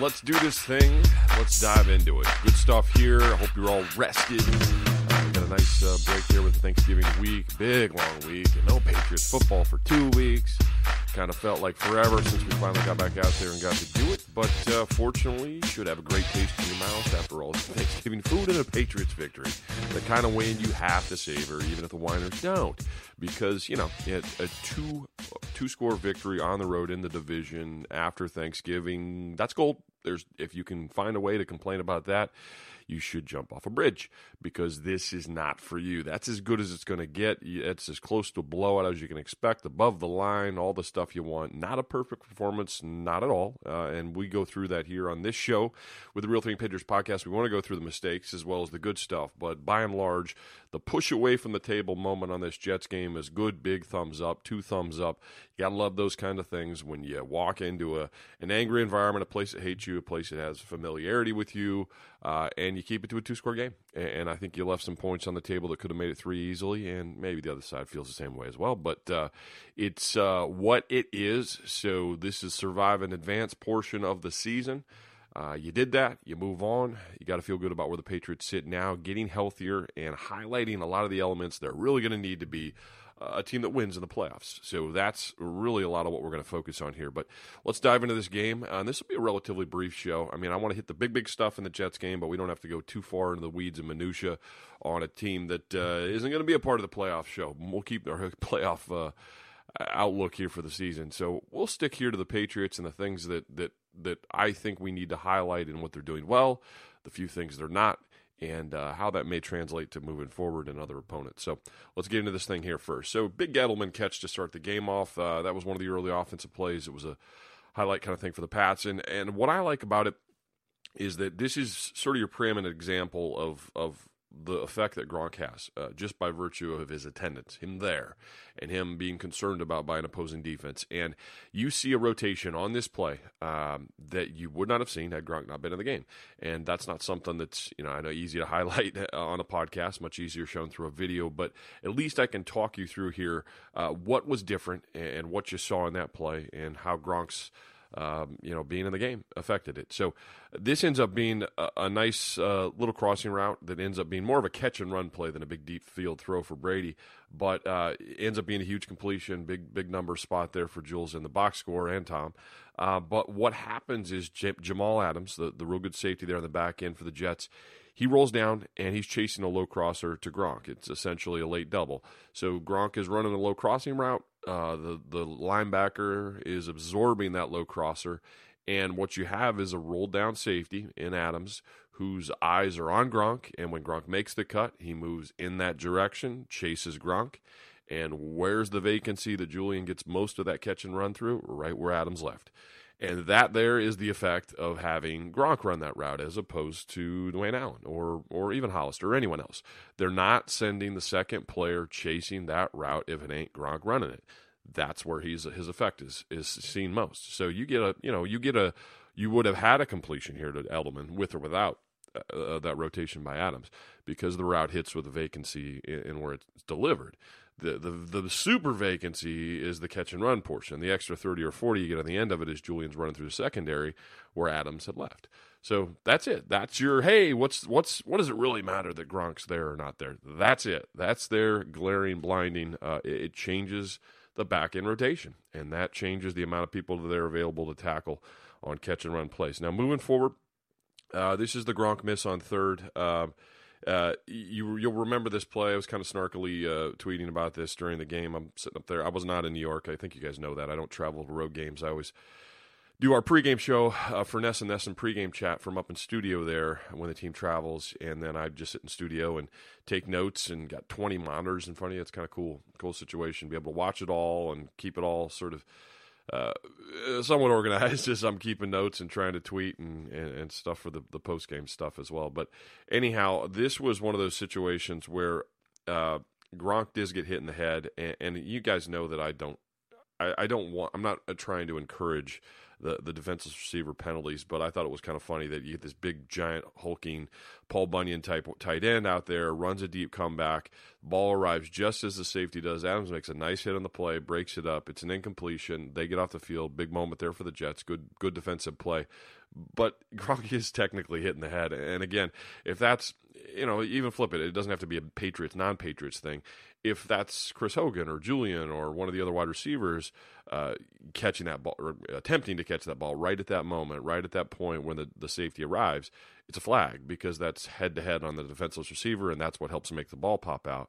let's do this thing. Let's dive into it. Good stuff here. I hope you're all rested. Uh, got a nice uh, break here with Thanksgiving week. Big, long week. And no Patriots football for two weeks. Kind of felt like forever since we finally got back out there and got to do it. But uh, fortunately, you should have a great taste in your mouth after all. It's Thanksgiving food and a Patriots victory. The kind of win you have to savor, even if the Winers don't. Because, you know, a two two score victory on the road in the division after Thanksgiving, that's gold. There's if you can find a way to complain about that, you should jump off a bridge because this is not for you. That's as good as it's going to get. It's as close to a blowout as you can expect, above the line, all the stuff you want. Not a perfect performance, not at all. Uh, and we go through that here on this show with the Real Thing Patriots podcast. We want to go through the mistakes as well as the good stuff. But by and large, the push away from the table moment on this Jets game is good. Big thumbs up, two thumbs up. You gotta love those kind of things when you walk into a an angry environment, a place that hates you, a place that has familiarity with you, uh, and you keep it to a two score game. And I think you left some points on the table that could have made it three easily, and maybe the other side feels the same way as well. But uh, it's uh, what it is. So this is survive an advanced portion of the season. Uh, you did that. You move on. You got to feel good about where the Patriots sit now, getting healthier and highlighting a lot of the elements they're really going to need to be a team that wins in the playoffs. So that's really a lot of what we're going to focus on here. But let's dive into this game. Uh, this will be a relatively brief show. I mean, I want to hit the big, big stuff in the Jets game, but we don't have to go too far into the weeds and minutia on a team that uh, not going to be a part of the playoff show. We'll keep our playoff uh, outlook here for the season. So we'll stick here to the Patriots and the things that that that I think we need to highlight and what they're doing well, the few things they're not, and uh, how that may translate to moving forward in other opponents. So let's get into this thing here first. So big Edelman catch to start the game off. Uh, that was one of the early offensive plays. It was a highlight kind of thing for the Pats, and and what I like about it is that this is sort of your preeminent example of of the effect that Gronk has uh, just by virtue of his attendance, him there, and him being concerned about by an opposing defense. And you see a rotation on this play um, that you would not have seen had Gronk not been in the game. And that's not something that's you know I know easy to highlight on a podcast, much easier shown through a video. But at least I can talk you through here uh, what was different and what you saw in that play and how Gronk's um, you know, being in the game affected it. So this ends up being a, a nice uh, little crossing route that ends up being more of a catch and run play than a big deep field throw for Brady, but uh, ends up being a huge completion, big big number spot there for Jules in the box score and Tom. Uh, but what happens is J- Jamal Adams, the, the real good safety there on the back end for the Jets, he rolls down and he's chasing a low crosser to Gronk. It's essentially a late double. So Gronk is running a low crossing route. Uh, the the linebacker is absorbing that low crosser, and what you have is a roll down safety in Adams whose eyes are on Gronk. And when Gronk makes the cut, he moves in that direction, chases Gronk. And where's the vacancy that Julian gets most of that catch and run through? Right where Adams left. And that there is the effect of having Gronk run that route as opposed to Dwayne Allen or or even Hollister or anyone else. They're not sending the second player chasing that route if it ain't Gronk running it. That's where he's his effect is is seen most. So you get a you know you get a you would have had a completion here to Edelman with or without uh, uh that rotation by Adams because the route hits with a vacancy in, in where it's delivered the, the the super vacancy is the catch and run portion. The extra thirty or forty you get on the end of it is Julian's running through the secondary where Adams had left. So that's it. That's your hey. What's what's what does it really matter that Gronk's there or not there? That's it. That's their glaring, blinding. Uh, it, it, changes the back end rotation, and that changes the amount of people that are available to tackle on catch and run plays. Now moving forward, uh, this is the Gronk miss on third. Uh, uh, you you'll remember this play. I was kind of snarkily uh, tweeting about this during the game. I'm sitting up there. I was not in New York. I think you guys know that. I don't travel to road games. I always do our pregame show uh, for Ness and Ness and pregame chat from up in studio there when the team travels, and then I just sit in studio and take notes and got 20 monitors in front of you. It's kind of cool, cool situation. Be able to watch it all and keep it all sort of uh, somewhat organized as I'm keeping notes and trying to tweet and, and, and stuff for the, the post game stuff as well. But anyhow, this was one of those situations where uh, Gronk does get hit in the head, and, and, you guys know that I don't I, I don't want. I'm not uh, trying to encourage the the defenseless receiver penalties, but I thought it was kind of funny that you get this big giant hulking Paul Bunyan type tight end out there runs a deep comeback. Ball arrives just as the safety does. Adams makes a nice hit on the play, breaks it up. It's an incompletion. They get off the field. Big moment there for the Jets. Good good defensive play. But Gronk is technically hitting the head. And again, if that's you know, even flip it. It doesn't have to be a Patriots, non-Patriots thing. If that's Chris Hogan or Julian or one of the other wide receivers uh, catching that ball or attempting to catch that ball right at that moment, right at that point when the, the safety arrives, it's a flag because that's head to head on the defenseless receiver, and that's what helps make the ball pop out.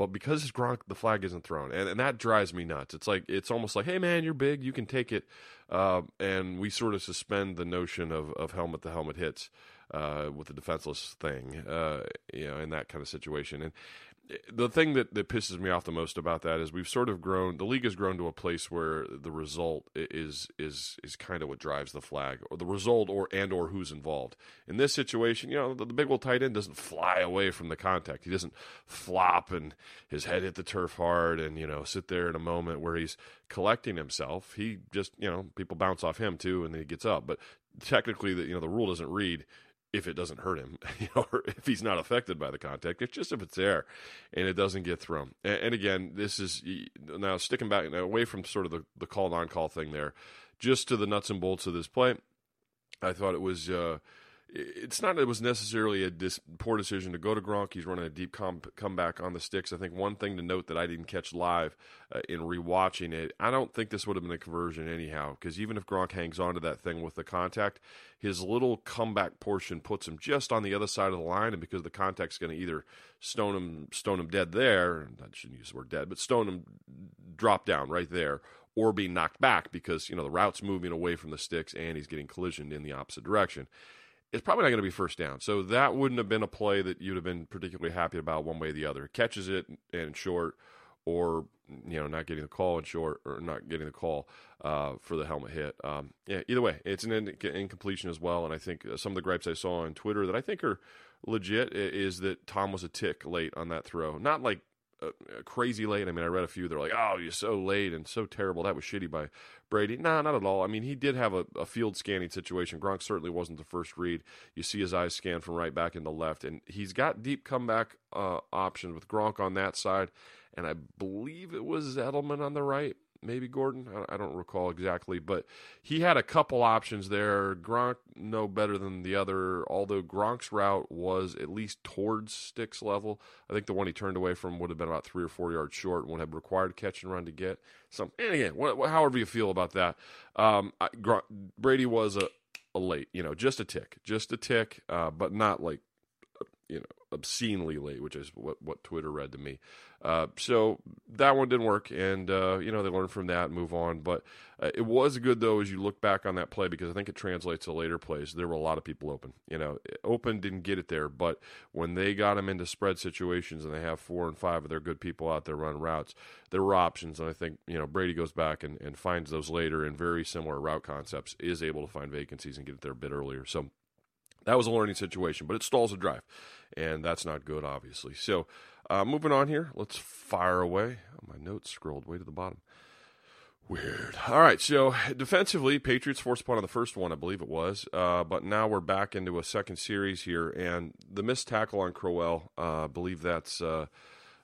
But because it's Gronk, the flag isn't thrown, and, and that drives me nuts. It's like it's almost like, hey man, you're big, you can take it, uh, and we sort of suspend the notion of, of helmet to helmet hits uh, with the defenseless thing, uh, you know, in that kind of situation. And the thing that, that pisses me off the most about that is we've sort of grown. The league has grown to a place where the result is is is kind of what drives the flag, or the result, or and or who's involved. In this situation, you know, the, the big old tight end doesn't fly away from the contact. He doesn't flop and his head hit the turf hard, and you know, sit there in a moment where he's collecting himself. He just, you know, people bounce off him too, and then he gets up. But technically, the you know the rule doesn't read if it doesn't hurt him, you know, or if he's not affected by the contact. It's just if it's there and it doesn't get thrown. And, and again, this is now sticking back away from sort of the, the call non call thing there, just to the nuts and bolts of this play. I thought it was. Uh, it's not that it was necessarily a dis- poor decision to go to Gronk. He's running a deep com- comeback on the sticks. I think one thing to note that I didn't catch live uh, in rewatching it, I don't think this would have been a conversion anyhow. Because even if Gronk hangs on to that thing with the contact, his little comeback portion puts him just on the other side of the line, and because the contact's going to either stone him, stone him dead there. I shouldn't use the word dead, but stone him, drop down right there, or be knocked back because you know the route's moving away from the sticks and he's getting collisioned in the opposite direction it's probably not going to be first down. So that wouldn't have been a play that you'd have been particularly happy about one way or the other. Catches it in short, or you know, not getting the call in short, or not getting the call uh, for the helmet hit. Um, yeah, either way, it's an in- incompletion as well. And I think uh, some of the gripes I saw on Twitter that I think are legit is that Tom was a tick late on that throw. Not like uh, crazy late. I mean, I read a few. They're like, "Oh, you're so late and so terrible." That was shitty by Brady. Nah, not at all. I mean, he did have a, a, field scanning situation. Gronk certainly wasn't the first read. You see his eyes scan from right back into left, and he's got deep comeback uh, options with Gronk on that side, and I believe it was Edelman on the right maybe Gordon. I don't recall exactly, but he had a couple options there. Gronk no better than the other, although Gronk's route was at least towards Sticks level. I think the one he turned away from would have been about three or four yards short would have required catch and run to get some. And again, however you feel about that, um, I, Gronk, Brady was a, a late, you know, just a tick, just a tick, uh, but not like you know obscenely late, which is what what Twitter read to me. Uh, so that one didn't work, and uh, you know they learned from that, and move on. But uh, it was good though as you look back on that play because I think it translates to later plays. There were a lot of people open. You know, open didn't get it there, but when they got them into spread situations and they have four and five of their good people out there running routes, there were options. And I think you know Brady goes back and, and finds those later in very similar route concepts, is able to find vacancies and get it there a bit earlier. So that was a learning situation, but it stalls a drive, and that's not good, obviously. So, uh, moving on here, let's fire away. Oh, my notes scrolled way to the bottom. Weird. All right, so defensively, Patriots forced punt on the first one, I believe it was, uh, but now we're back into a second series here, and the missed tackle on Crowell, uh, I believe that's uh,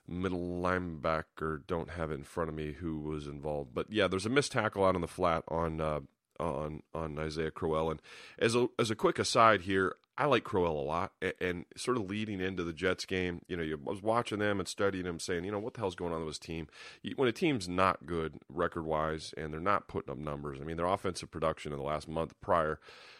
middle linebacker. Don't have it in front of me who was involved, but yeah, there's a missed tackle out on the flat on uh, on on Isaiah Crowell. And as a as a quick aside here, I like Crowell a lot, and, and, sort of leading into the Jets game, you know, you, I was watching them and studying them, saying, you know, what the hell's going on with this team? When a team's not good record wise and they're not putting up numbers, I mean, their offensive production in the last month prior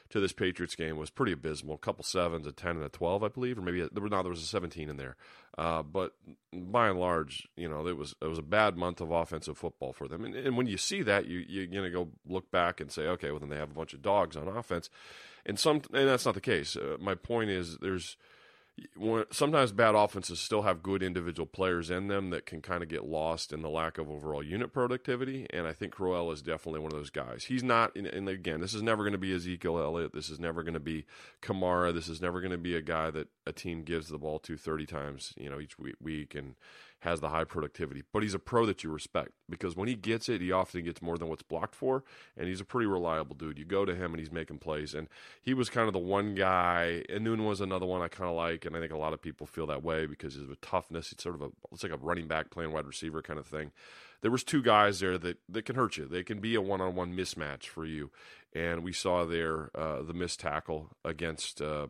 to this Patriots game was pretty abysmal. A couple sevens, a ten, and a twelve, I believe, or maybe there was no, there was a seventeen in there. Uh, but by and large, you know, it was it was a bad month of offensive football for them. And, and when you see that, you you're gonna go look back and say, okay, well then they have a bunch of dogs on offense, and some and that's not the case. Uh, my point is there's sometimes bad offenses still have good individual players in them that can kind of get lost in the lack of overall unit productivity. And I think Crowell is definitely one of those guys. He's not, and again, this is never going to be Ezekiel Elliott. This is never going to be Kamara. This is never going to be a guy that a team gives the ball to 30 times, you know, each week and has the high productivity. But he's a pro that you respect because when he gets it, he often gets more than what's blocked for, and he's a pretty reliable dude. You go to him and he's making plays, and he was kind of the one guy. And Noon was another one I kind of like, and I think a lot of people feel that way because he's a toughness. He's sort of a it's like a running back playing wide receiver kind of thing. There was two guys there that, that can hurt you. They can be a one on one mismatch for you, and we saw there uh, the missed tackle against uh,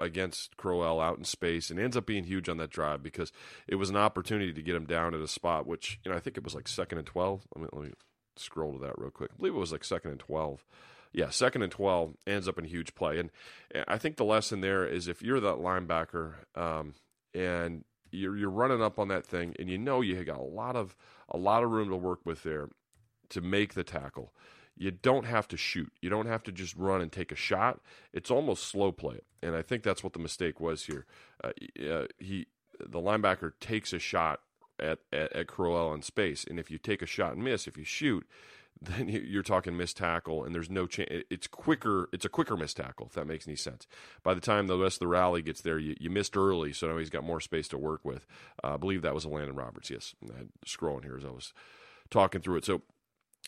against Crowell out in space and ends up being huge on that drive because it was an opportunity to get him down at a spot which you know I think it was like second and twelve. Let me let me scroll to that real quick. I believe it was like second and twelve. Yeah, second and twelve ends up in huge play, and I think the lesson there is if you're that linebacker um, and you're you're running up on that thing and you know you got a lot of a lot of room to work with there to make the tackle you don't have to shoot. You don't have to just run and take a shot. It's almost slow play, and I think that's what the mistake was here. Uh, uh, he, the linebacker, takes a shot at, at, at Crowell in space, and if you take a shot and miss, if you shoot, then you're talking missed tackle, and there's no chance. It's quicker. It's a quicker missed tackle, if that makes any sense. By the time the rest of the rally gets there, you, you missed early, so now he's got more space to work with. Uh, I believe that was Elandon Roberts. Yes, I had scrolling here as I was talking through it. So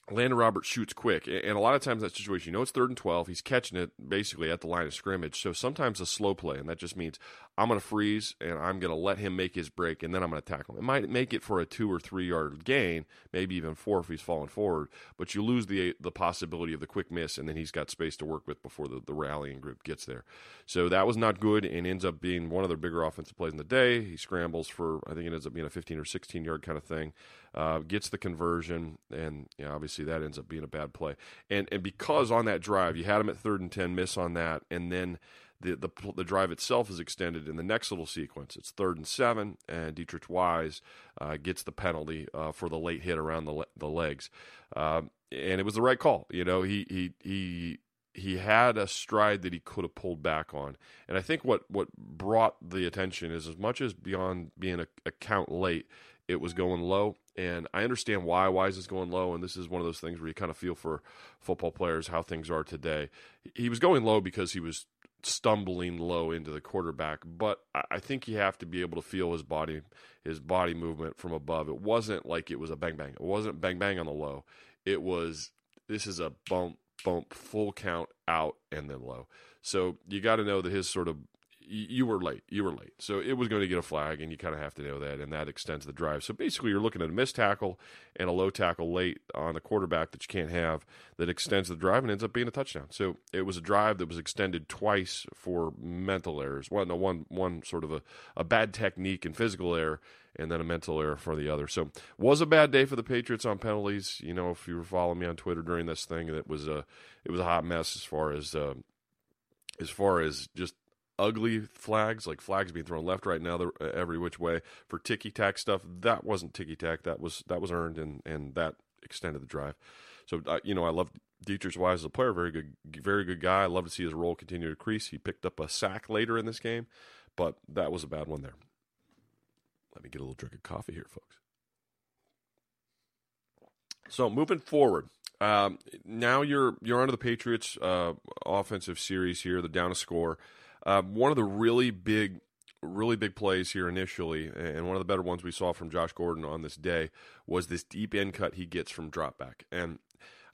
Landon Roberts shoots quick, and a lot of times that situation, you know, it's third and twelve. He's catching it basically at the line of scrimmage. So sometimes a slow play, and that just means I'm going to freeze and I'm going to let him make his break, and then I'm going to tackle him. It might make it for a two or three yard gain, maybe even four if he's falling forward. But you lose the the possibility of the quick miss, and then he's got space to work with before the, the rallying group gets there. So that was not good, and ends up being one of their bigger offensive plays in the day. He scrambles for I think it ends up being a 15 or 16 yard kind of thing uh, gets the conversion, and you know, obviously that ends up being a bad play. And and because on that drive you had him at third and ten, miss on that, and then the the, the drive itself is extended in the next little sequence. It's third and seven, and Deatrich Wise uh, gets the penalty uh, for the late hit around the le- the legs, um, and it was the right call. You know, he he he he had a stride that he could have pulled back on. And I think what, what brought the attention is as much as beyond being a, a count late, it was going low. And I understand why Wise is going low. And this is one of those things where you kind of feel for football players how things are today. He was going low because he was stumbling low into the quarterback, but I think you have to be able to feel his body, his body movement from above. It wasn't like it was a bang bang. It wasn't bang bang on the low. It was this is a bump bump full count out and then low. So you got to know that his sort of you were late. You were late. So it was going to get a flag, and you kind of have to know that, and that extends the drive. So basically, you're looking at a missed tackle and a low tackle late on a quarterback that you can't have that extends the drive and ends up being a touchdown. So it was a drive that was extended twice for mental errors. One, no, one, one sort of a, a bad technique and physical error, and then a mental error for the other. So was a bad day for the Patriots on penalties. You know, if you were following me on Twitter during this thing, it was a it was a hot mess as far as. Uh, as far as just ugly flags, like flags being thrown left, right, now every which way for ticky tack stuff. That wasn't ticky tack. That was that was earned, and and that extended the drive. So uh, you know, I love Deatrich Wise as a player. Very good, very good guy. I love to see his role continue to increase. He picked up a sack later in this game, but that was a bad one there. Let me get a little drink of coffee here, folks. So moving forward, um, now you're you're under the Patriots' uh, offensive series here. The down a score. Uh, one of the really big, really big plays here initially, and one of the better ones we saw from Josh Gordon on this day was this deep end cut he gets from dropback. And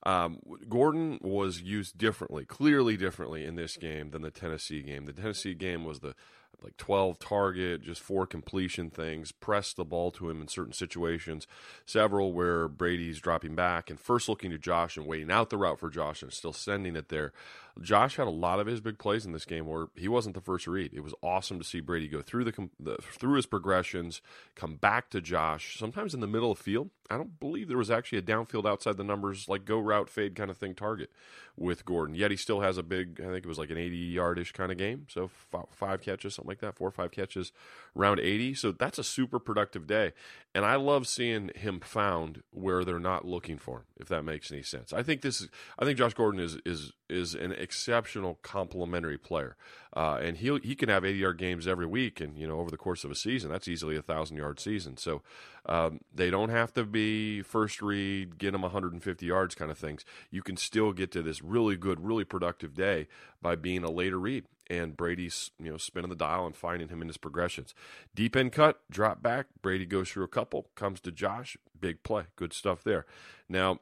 um, Gordon was used differently, clearly differently in this game than the Tennessee game. The Tennessee game was the like 12 target, just four completion things, press the ball to him in certain situations, several where Brady's dropping back and first looking to Josh and waiting out the route for Josh and still sending it there. Josh had a lot of his big plays in this game where he wasn't the first read. It was awesome to see Brady go through the, the through his progressions, come back to Josh, sometimes in the middle of field. I don't believe there was actually a downfield outside the numbers like go route fade kind of thing target with Gordon. Yet he still has a big, I think it was like an 80 yardish kind of game. So five catches, something like that, four or five catches, around 80. So that's a super productive day. And I love seeing him found where they're not looking for him, if that makes any sense. I think this is, I think Josh Gordon is, is, is an exceptional complementary player. Uh, and he he can have 80 yard games every week. And, you know, over the course of a season, that's easily a thousand yard season. So um, they don't have to be first read, get them 150 yards kind of things. You can still get to this really good, really productive day by being a later read. and Brady's you know spinning the dial and finding him in his progressions. Deep end cut, drop back. Brady goes through a couple, comes to Josh, big play, good stuff there. Now,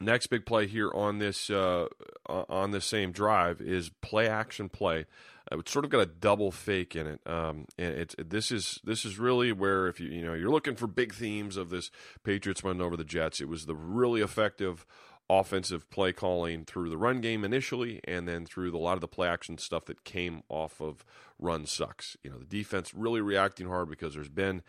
next big play here on this uh, on this same drive is play action play. Uh, it's sort of got a double fake in it. Um, and it's this is this is really where if you you know you're looking for big themes of this Patriots win over the Jets, it was the really effective offensive play calling through the run game initially, and then through the, a lot of the play action stuff that came off of run sucks. You know, the defense really reacting hard because there's been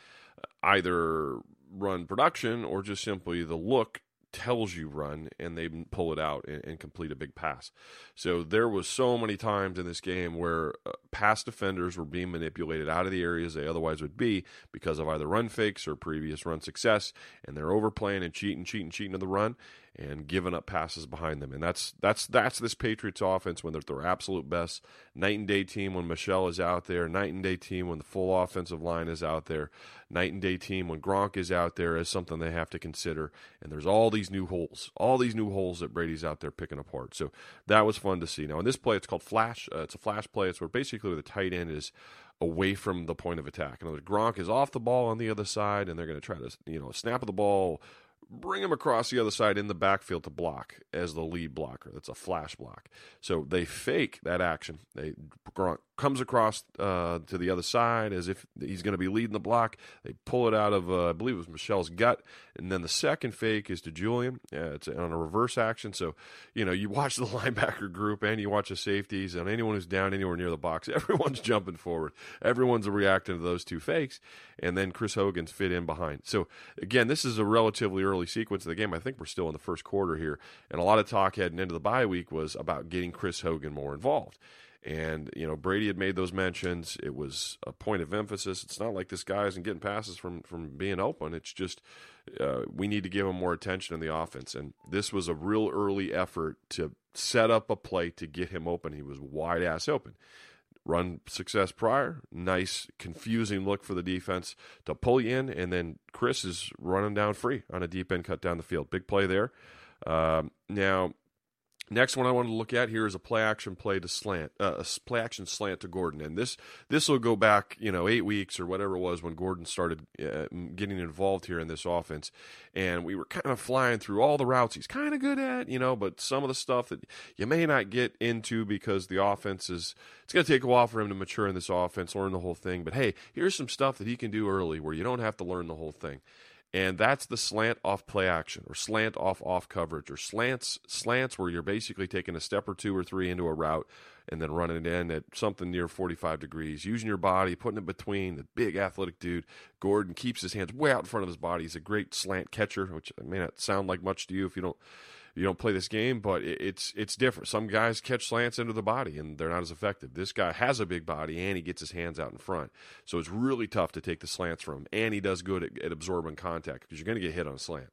either run production or just simply the look tells you run and they pull it out and, and, complete a big pass. So there was so many times in this game where uh, pass defenders were being manipulated out of the areas they otherwise would be because of either run fakes or previous run success and they're overplaying and cheating, cheating, cheating to the run and giving up passes behind them. And that's that's that's this Patriots offense when they're at their absolute best. Night and day team when Michel is out there. Night and day team when the full offensive line is out there. Night and day team when Gronk is out there is something they have to consider. And there's all these new holes, all these new holes that Brady's out there picking apart. So that was fun to see. Now in this play, it's called flash. Uh, it's a flash play. It's where basically where the tight end is away from the point of attack. In other words, Gronk is off the ball on the other side, and they're going to try to you know snap the ball bring him across the other side in the backfield to block as the lead blocker. That's a flash block. So they fake that action. They Gronk comes across uh, to the other side as if he's going to be leading the block. They pull it out of, uh, I believe it was Michel's gut. And then the second fake is to Julian. Yeah, it's on a reverse action. So, you know, you watch the linebacker group and you watch the safeties and anyone who's down anywhere near the box, everyone's jumping forward. Everyone's reacting to those two fakes. And then Chris Hogan's fit in behind. So, again, this is a relatively early sequence of the game. I think we're still in the first quarter here. And a lot of talk heading into the bye week was about getting Chris Hogan more involved. And, you know, Brady had made those mentions. It was a point of emphasis. It's not like this guy isn't getting passes from, from being open. It's just uh, we need to give him more attention in the offense. And this was a real early effort to set up a play to get him open. He was wide ass open. Run success prior, nice, confusing look for the defense to pull you in. And then Chris is running down free on a deep end cut down the field. Big play there. Um, now, Next one I wanted to look at here is a play action play to slant, uh, a play action slant to Gordon, and this this will go back you know eight weeks or whatever it was when Gordon started uh, getting involved here in this offense, and we were kind of flying through all the routes he's kind of good at, you know, but some of the stuff that you may not get into because the offense is it's going to take a while for him to mature in this offense, learn the whole thing. But hey, here's some stuff that he can do early where you don't have to learn the whole thing and that's the slant off play action or slant off off coverage or slants slants where you're basically taking a step or two or three into a route and then running it in at something near 45 degrees using your body putting it between the big athletic dude gordon keeps his hands way out in front of his body. He's a great slant catcher which may not sound like much to you if you don't you don't play this game, but it's it's different. Some guys catch slants into the body and they're not as effective. This guy has a big body and he gets his hands out in front, so it's really tough to take the slants from him. And he does good at, at absorbing contact because you're going to get hit on a slant.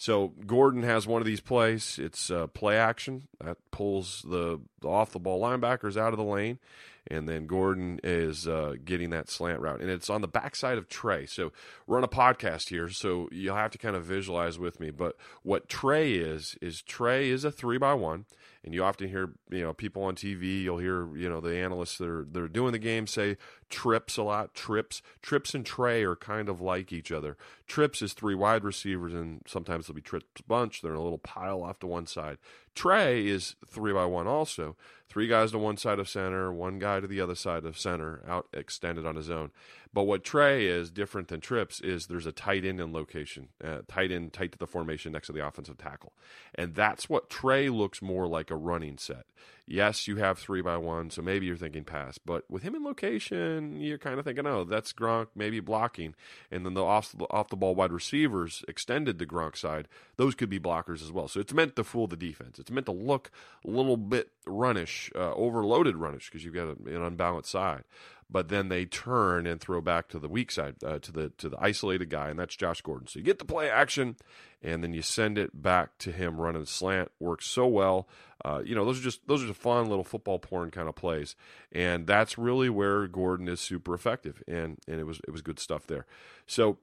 So Gordon has one of these plays. It's uh, play action that pulls the, off the ball linebackers out of the lane, and then Gordon is uh, getting that slant route, and it's on the backside of Trey. So on a podcast here, so you'll have to kind of visualize with me. But what Trey is is Trey is a three by one and you often hear you know people on TV. You'll hear you know the analysts that are that are doing the game say trips a lot. Trips, trips, and Trey are kind of like each other. Trips is three wide receivers, and sometimes they'll be trips bunch. They're in a little pile off to one side. Trey is three by one also. Three guys to one side of center, one guy to the other side of center, out extended on his own. But what Trey is different than Trips is there's a tight end in location, uh, tight end tight to the formation next to the offensive tackle, and that's what Trey looks more like a running set. Yes, you have three by one, so maybe you're thinking pass, but with him in location, you're kind of thinking, oh, that's Gronk maybe blocking, and then the off off the ball wide receivers extended to Gronk side, those could be blockers as well. So it's meant to fool the defense. It's meant to look a little bit runnish, uh, overloaded runnish because you've got an unbalanced side but then they turn and throw back to the weak side uh, to the to the isolated guy, and that's Josh Gordon. So you get the play action, and then you send it back to him running slant. Works so well. Uh, you know, those are just those are just fun little football porn kind of plays, and that's really where Gordon is super effective, and and it was it was good stuff there. So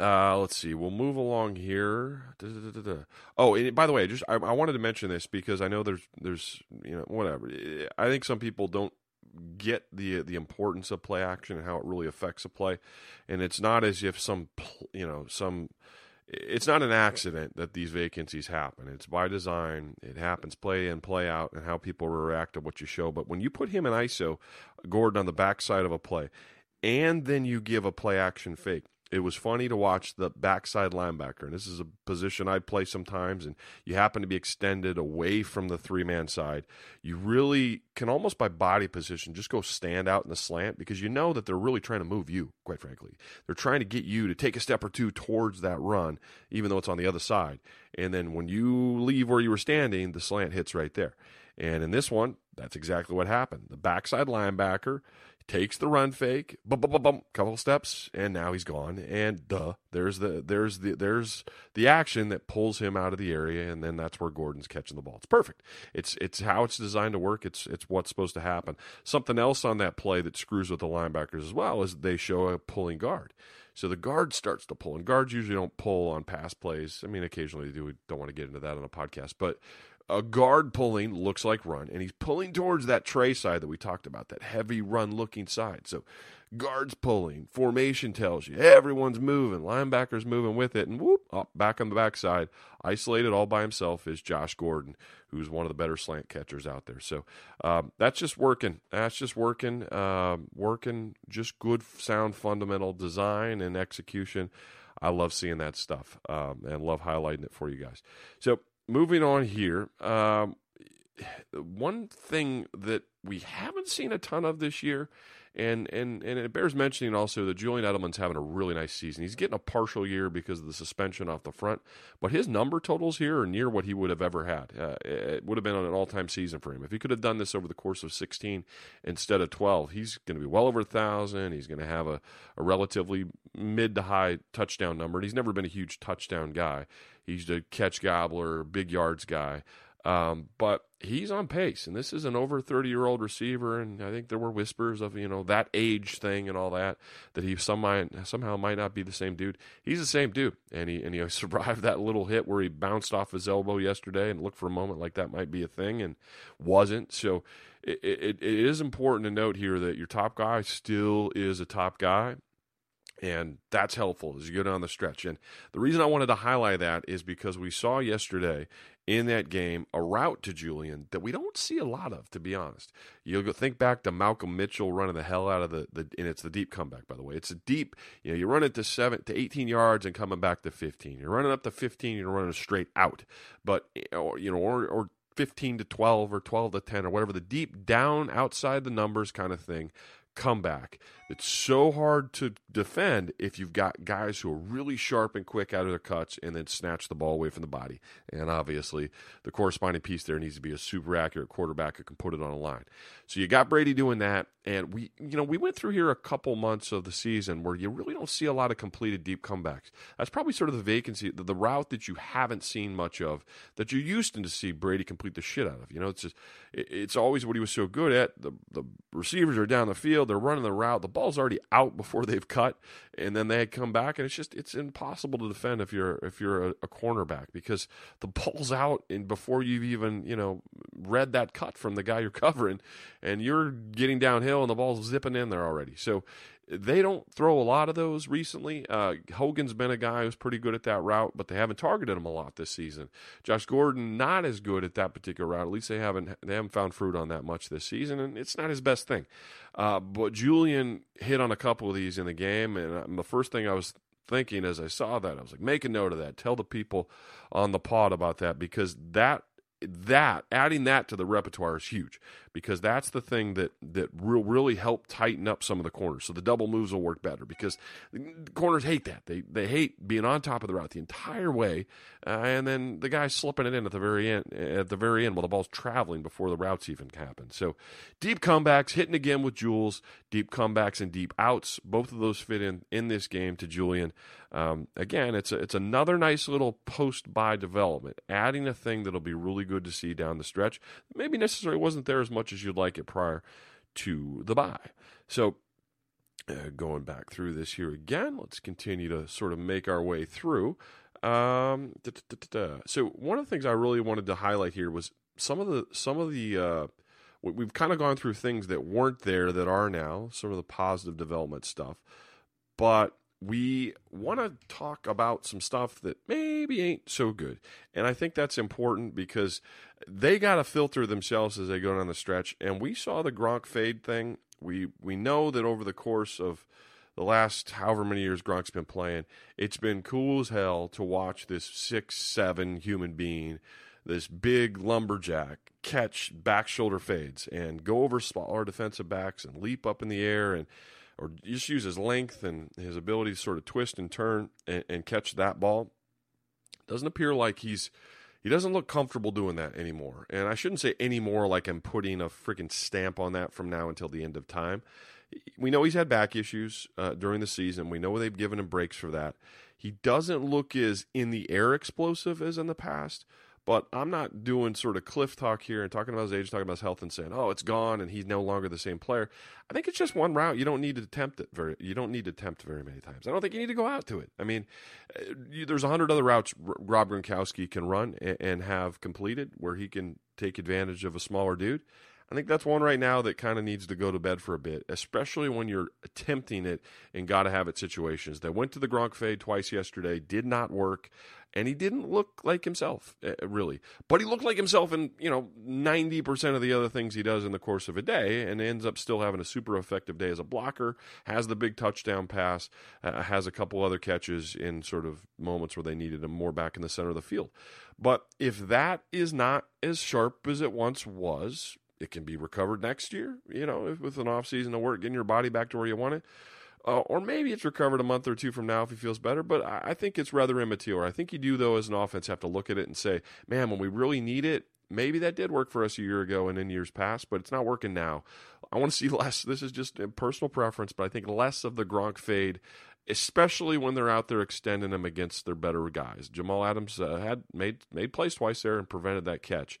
uh, let's see. We'll move along here. Da, da, da, oh, and by the way, just I, I, wanted to mention this because I know there's there's you know whatever. I think some people don't get the the importance of play action and how it really affects a play. And it's not as if some you know some it's not an accident that these vacancies happen. It's by design. It happens play in, play out, and how people react to what you show. But when you put him in ISO, Gordon on the backside of a play, and then you give a play action fake, it was funny to watch the backside linebacker. And this is a position I'd play sometimes, and you happen to be extended away from the three man side. You really can almost by body position just go stand out in the slant because you know that they're really trying to move you, quite frankly. They're trying to get you to take a step or two towards that run, even though it's on the other side. And then when you leave where you were standing, the slant hits right there. And in this one, that's exactly what happened. The backside linebacker takes the run fake, bum, bum, bum, bum, couple steps, and now he's gone. And duh, there's the there's the there's the action that pulls him out of the area, and then that's where Gordon's catching the ball. It's perfect. It's it's how it's designed to work. It's it's what's supposed to happen. Something else on that play that screws with the linebackers as well is they show a pulling guard. So the guard starts to pull, and guards usually don't pull on pass plays. I mean, occasionally they do. We don't want to get into that on a podcast, but a guard pulling looks like run, and he's pulling towards that trey side that we talked about, that heavy run looking side. So guards pulling, formation tells you everyone's moving, linebackers moving with it, and whoop, up back on the backside, isolated all by himself is Josh Gordon, who's one of the better slant catchers out there. So um, that's just working. That's just working. Um, working. Just good, sound, fundamental design and execution. I love seeing that stuff um, and love highlighting it for you guys. So moving on here, um, one thing that we haven't seen a ton of this year, and and and it bears mentioning also that Julian Edelman's having a really nice season. He's getting a partial year because of the suspension off the front, but his number totals here are near what he would have ever had. Uh, it would have been an all-time season for him if he could have done this over the course of 16 instead of 12. He's going to be well over a thousand. He's going to have a, a relatively mid to high touchdown number, and he's never been a huge touchdown guy. He's a catch gobbler, big yards guy. Um, but he's on pace, and this is an over 30 year old receiver. And I think there were whispers of, you know, that age thing and all that, that he somehow, somehow might not be the same dude. He's the same dude. And he, and he survived that little hit where he bounced off his elbow yesterday and looked for a moment like that might be a thing and wasn't. So it, it, it is important to note here that your top guy still is a top guy and that's helpful as you go down the stretch. And the reason I wanted to highlight that is because we saw yesterday in that game a route to Julian that we don't see a lot of, to be honest. You'll go think back to Malcolm Mitchell running the hell out of the, the and it's the deep comeback, by the way. It's a deep, you know, you run it to seven to 18 yards and coming back to 15. You're running up to 15, you're running straight out. But, you know, or, or 15 to 12 or 12 to 10 or whatever, the deep down outside the numbers kind of thing comeback. It's so hard to defend if you've got guys who are really sharp and quick out of their cuts and then snatch the ball away from the body. And obviously, the corresponding piece there needs to be a super accurate quarterback who can put it on a line. So you got Brady doing that, and we, you know, we went through here a couple months of the season where you really don't see a lot of completed deep comebacks. That's probably sort of the vacancy, the, the route that you haven't seen much of that you used to see Brady complete the shit out of. You know, it's just it's always what he was so good at. The the receivers are down the field, they're running the route, the ball's already out before they've cut, and then they come back, and it's just it's impossible to defend if you're if you're a, a cornerback because the ball's out and before you've even you know read that cut from the guy you're covering, and you're getting downhill and the ball's zipping in there already. So they don't throw a lot of those recently. Uh, Hogan's been a guy who's pretty good at that route, but they haven't targeted him a lot this season. Josh Gordon not as good at that particular route. At least they haven't they haven't found fruit on that much this season, and it's not his best thing. Uh, but Julian hit on a couple of these in the game, and the first thing I was thinking as I saw that, I was like, make a note of that. Tell the people on the pod about that because that that adding that to the repertoire is huge because that's the thing that that will really help tighten up some of the corners. So the double moves will work better because corners hate that. They they hate being on top of the route the entire way, uh, and then the guy's slipping it in at the very end. At the very end, while the ball's traveling before the routes even happen. So deep comebacks, hitting again with Jules, deep comebacks and deep outs. Both of those fit in in this game to Julian. Um, again, it's a, it's another nice little post bye development, adding a thing that'll be really good to see down the stretch. Maybe necessarily wasn't there as much as you'd like it prior to the bye. So, uh, going back through this here again, let's continue to sort of make our way through. Um, da, da, da, so, one of the things I really wanted to highlight here was some of the some of the uh, we've kind of gone through things that weren't there that are now, some of the positive development stuff. But we want to talk about some stuff that maybe ain't so good. And I think that's important because they got to filter themselves as they go down the stretch. And we saw the Gronk fade thing. We we know that over the course of the last however many years Gronk's been playing, it's been cool as hell to watch this six seven human being, this big lumberjack catch back shoulder fades and go over smaller defensive backs and leap up in the air and or just use his length and his ability to sort of twist and turn and, and catch that ball. Doesn't appear like he's he doesn't look comfortable doing that anymore. And I shouldn't say anymore like I'm putting a freaking stamp on that from now until the end of time. We know he's had back issues uh, during the season. We know they've given him breaks for that. He doesn't look as in the air explosive as in the past, but I'm not doing sort of cliff talk here and talking about his age, talking about his health, and saying, "Oh, it's gone," and he's no longer the same player. I think it's just one route. You don't need to attempt it very. You don't need to attempt very many times. I don't think you need to go out to it. I mean, uh, you, there's a hundred other routes Rob Gronkowski can run and, and have completed where he can take advantage of a smaller dude. I think that's one right now that kind of needs to go to bed for a bit, especially when you're attempting it in got to have it situations. They went to the Gronk fade twice yesterday, did not work, and he didn't look like himself eh, really. But he looked like himself in you know ninety percent of the other things he does in the course of a day, and ends up still having a super effective day as a blocker. Has the big touchdown pass, uh, has a couple other catches in sort of moments where they needed him more back in the center of the field. But if that is not as sharp as it once was, it can be recovered next year, you know, with an off season of work, getting your body back to where you want it. Uh, or maybe it's recovered a month or two from now if he feels better. But I, I think it's rather immature. I think you do, though, as an offense, have to look at it and say, man, when we really need it, maybe that did work for us a year ago and in years past, but it's not working now. I want to see less. This is just a personal preference, but I think less of the Gronk fade, especially when they're out there extending them against their better guys. Jamal Adams uh, had made made plays twice there and prevented that catch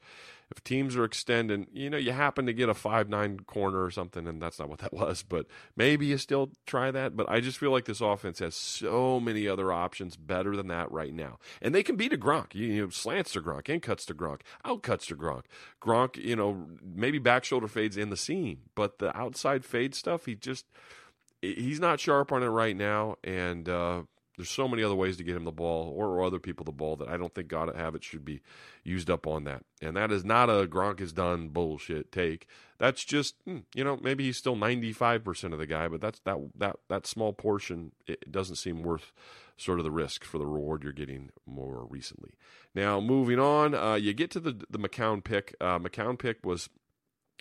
if teams are extending, you know, you happen to get a five nine corner or something, and that's not what that was, but maybe you still try that. But I just feel like this offense has so many other options better than that right now, and they can beat a Gronk. You, know, slants to Gronk, in cuts to Gronk, out cuts to Gronk. Gronk, you know, maybe back shoulder fades in the seam, but the outside fade stuff, he just he's not sharp on it right now, and. uh there's so many other ways to get him the ball or, other people the ball that I don't think God have it should be used up on that. And that is not a Gronk is done bullshit take. That's just hmm, you know maybe he's still 95% of the guy, but that's that that that small portion it doesn't seem worth sort of the risk for the reward you're getting more recently. Now moving on, uh, you get to the the McCown pick. Uh, McCown pick was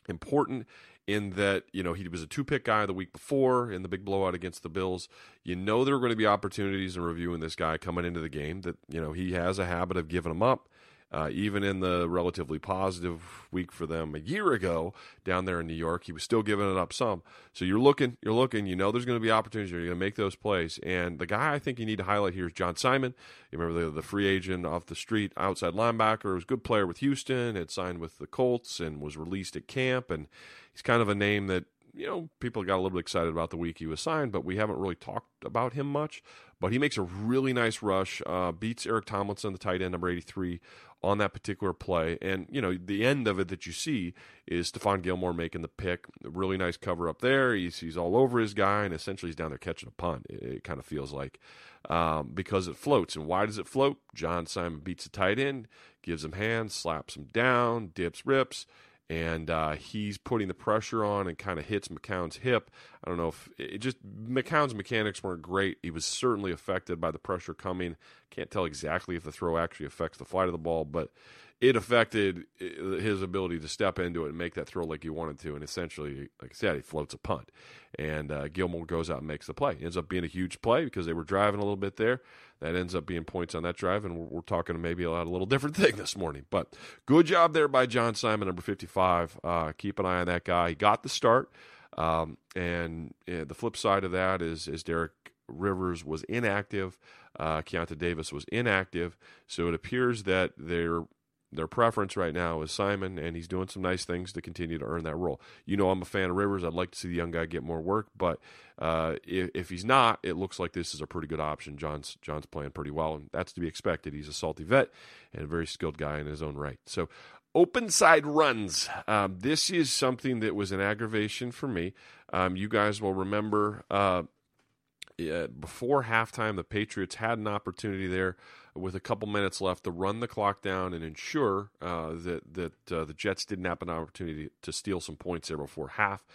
important in that you know he was a two pick guy the week before in the big blowout against the Bills. You know there are going to be opportunities in reviewing this guy coming into the game that you know he has a habit of giving them up. Uh, even in the relatively positive week for them a year ago down there in New York, he was still giving it up some. So you're looking, you're looking. You know, there's going to be opportunities. You're going to make those plays. And the guy I think you need to highlight here is John Simon. You remember the, the free agent off the street, outside linebacker, was a good player with Houston. Had signed with the Colts and was released at camp. And he's kind of a name that you know, people got a little bit excited about the week he was signed, but we haven't really talked about him much. But he makes a really nice rush, uh, beats Eric Tomlinson, the tight end, number 83, on that particular play. And, you know, the end of it that you see is Stephon Gilmore making the pick. A really nice cover up there. He's, he's all over his guy, and essentially he's down there catching a punt, it, it kind of feels like, um, because it floats. And why does it float? John Simon beats the tight end, gives him hands, slaps him down, dips, rips and uh, he's putting the pressure on and kind of hits McCown's hip. I don't know if it just McCown's mechanics weren't great. He was certainly affected by the pressure coming. Can't tell exactly if the throw actually affects the flight of the ball, but it affected uh, his ability to step into it and make that throw like he wanted to. And essentially, like I said, he floats a punt. And uh, Gilmore goes out and makes the play. It ends up being a huge play because they were driving a little bit there. That ends up being points on that drive. And we're, we're talking maybe about a little different thing this morning. But good job there by John Simon, number 55. Uh, keep an eye on that guy. He got the start. Um, and the flip side of that is, is Derek Rivers was inactive. Uh, Keionta Davis was inactive. So it appears that they're their preference right now is Simon, and he's doing some nice things to continue to earn that role. You know, I'm a fan of Rivers. I'd like to see the young guy get more work, but uh, if, if, he's not, it looks like this is a pretty good option. John's John's playing pretty well, and that's to be expected. He's a salty vet and a very skilled guy in his own right. So, Open side runs. Um, this is something that was an aggravation for me. Um, you guys will remember uh, before halftime, the Patriots had an opportunity there with a couple minutes left to run the clock down and ensure uh, that that uh, the Jets didn't have an opportunity to steal some points there before half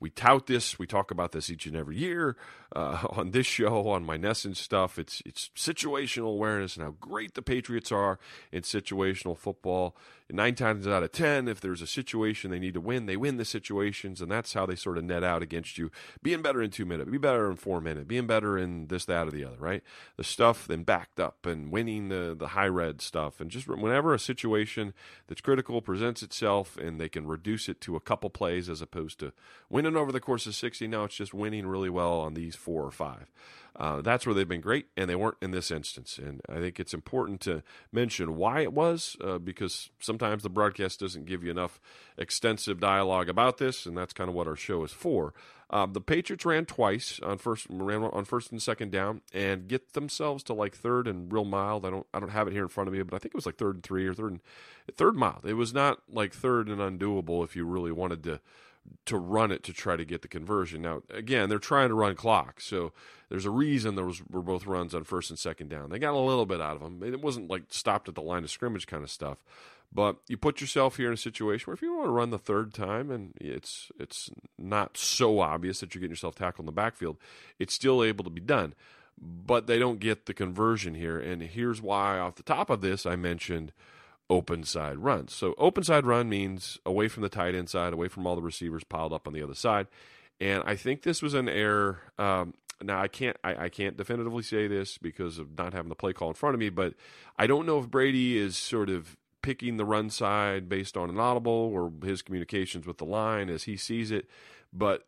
we tout this. We talk about this each and every year uh, on this show, on my Nessens stuff. It's it's situational awareness and how great the Patriots are in situational football. nine times out of ten, if there's a situation they need to win, they win the situations, and that's how they sort of net out against you. Being better in two minutes, be better in four minutes, being better in this, that, or the other. Right? The stuff then backed up and winning the the high red stuff, and just whenever a situation that's critical presents itself, and they can reduce it to a couple plays as opposed to winning over the course of 60. Now it's just winning really well on these four or five. Uh, that's where they've been great, and they weren't in this instance. And I think it's important to mention why it was, uh, because sometimes the broadcast doesn't give you enough extensive dialogue about this, and that's kind of what our show is for. Uh, the Patriots ran twice on first ran on first and second down, and get themselves to like third and real mild. I don't I don't have it here in front of me, but I think it was like third and three or third and third mild. It was not like third and undoable if you really wanted to to run it to try to get the conversion. Now, again, they're trying to run clock, so there's a reason there was, were both runs on first and second down. They got a little bit out of them. It wasn't like stopped at the line of scrimmage kind of stuff. But you put yourself here in a situation where if you want to run the third time and it's it's not so obvious that you're getting yourself tackled in the backfield, it's still able to be done. But they don't get the conversion here, and here's why. Off the top of this, I mentioned open side runs. So open side run means away from the tight end side, away from all the receivers piled up on the other side. And I think this was an error. Um, now I can't I, I, can't definitively say this because of not having the play call in front of me, but I don't know if Brady is sort of picking the run side based on an audible or his communications with the line as he sees it. But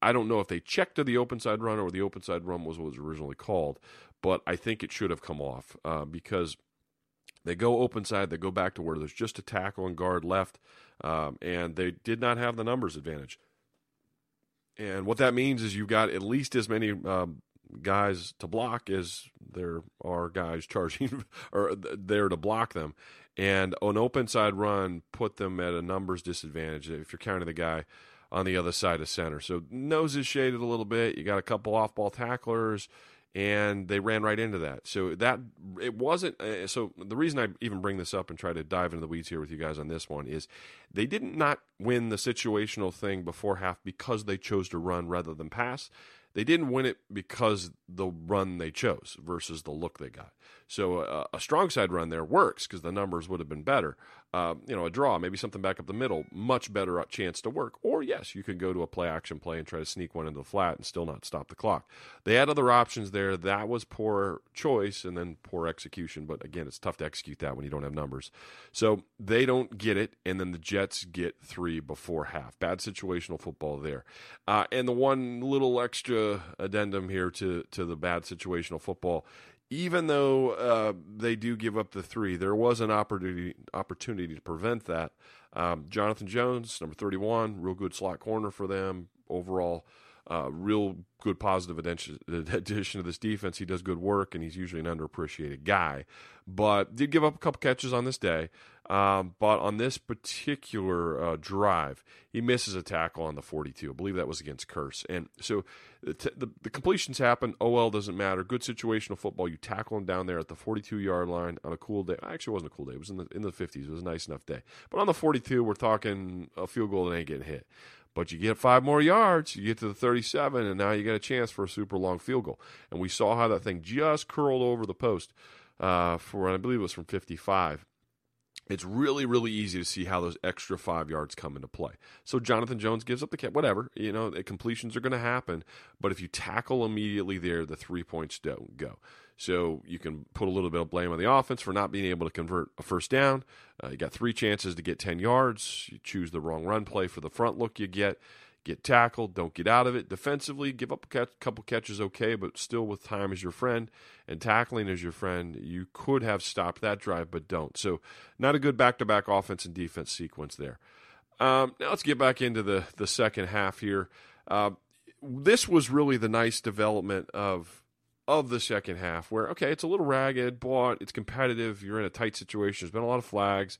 I don't know if they checked to the open side run or the open side run was what was originally called. But I think it should have come off uh, because they go open side. They go back to where there's just a tackle and guard left, um, and they did not have the numbers advantage. And what that means is you've got at least as many um, guys to block as there are guys charging or there to block them. And an open side run put them at a numbers disadvantage if you're counting the guy on the other side of center. So nose is shaded a little bit. You got a couple off ball tacklers and they ran right into that. So that it wasn't. Uh, so the reason I even bring this up and try to dive into the weeds here with you guys on this one is they didn't not win the situational thing before half because they chose to run rather than pass. They didn't win it because the run they chose versus the look they got. So uh, a strong side run there works because the numbers would have been better. Uh, you know, a draw, maybe something back up the middle, much better chance to work. Or yes, you could go to a play action play and try to sneak one into the flat and still not stop the clock. They had other options there. That was poor choice and then poor execution. But again, it's tough to execute that when you don't have numbers. So they don't get it, and then the Jets get three before half. Bad situational football there. Uh, and the one little extra addendum here to to the bad situational football even though uh, they do give up the three, there was an opportunity opportunity to prevent that. Um, Jonathan Jones, number 31, real good slot corner for them. Overall, uh, real good positive addition, to this defense. He does good work, and he's usually an underappreciated guy. But did give up a couple catches on this day. Um, but on this particular uh, drive, he misses a tackle on the 42. I believe that was against Kearse. And so the, t- the, the, completions happen. OL doesn't matter. Good situational football. You tackle him down there at the 42 yard line on a cool day. Actually, it wasn't a cool day. It was in the in the 50s. It was a nice enough day. But on the 42, we're talking a field goal that ain't getting hit. But you get five more yards, you get to the 37, and now you get a chance for a super long field goal. And we saw how that thing just curled over the post uh, for, I believe it was from 55 it's really, really easy to see how those extra five yards come into play. So Jonathan Jones gives up the catch, whatever, you know, completions are going to happen. But if you tackle immediately there, the three points don't go. So you can put a little bit of blame on the offense for not being able to convert a first down. Uh, you got three chances to get 10 yards. You choose the wrong run play for the front look you get get tackled, don't get out of it. Defensively, give up a catch, couple catches, okay, but still with time as your friend and tackling as your friend, you could have stopped that drive, but don't. So, not a good back to back offense and defense sequence there. Um, now, let's get back into the, the second half here. Uh, this was really the nice development of of the second half where okay it's a little ragged but it's competitive you're in a tight situation there's been a lot of flags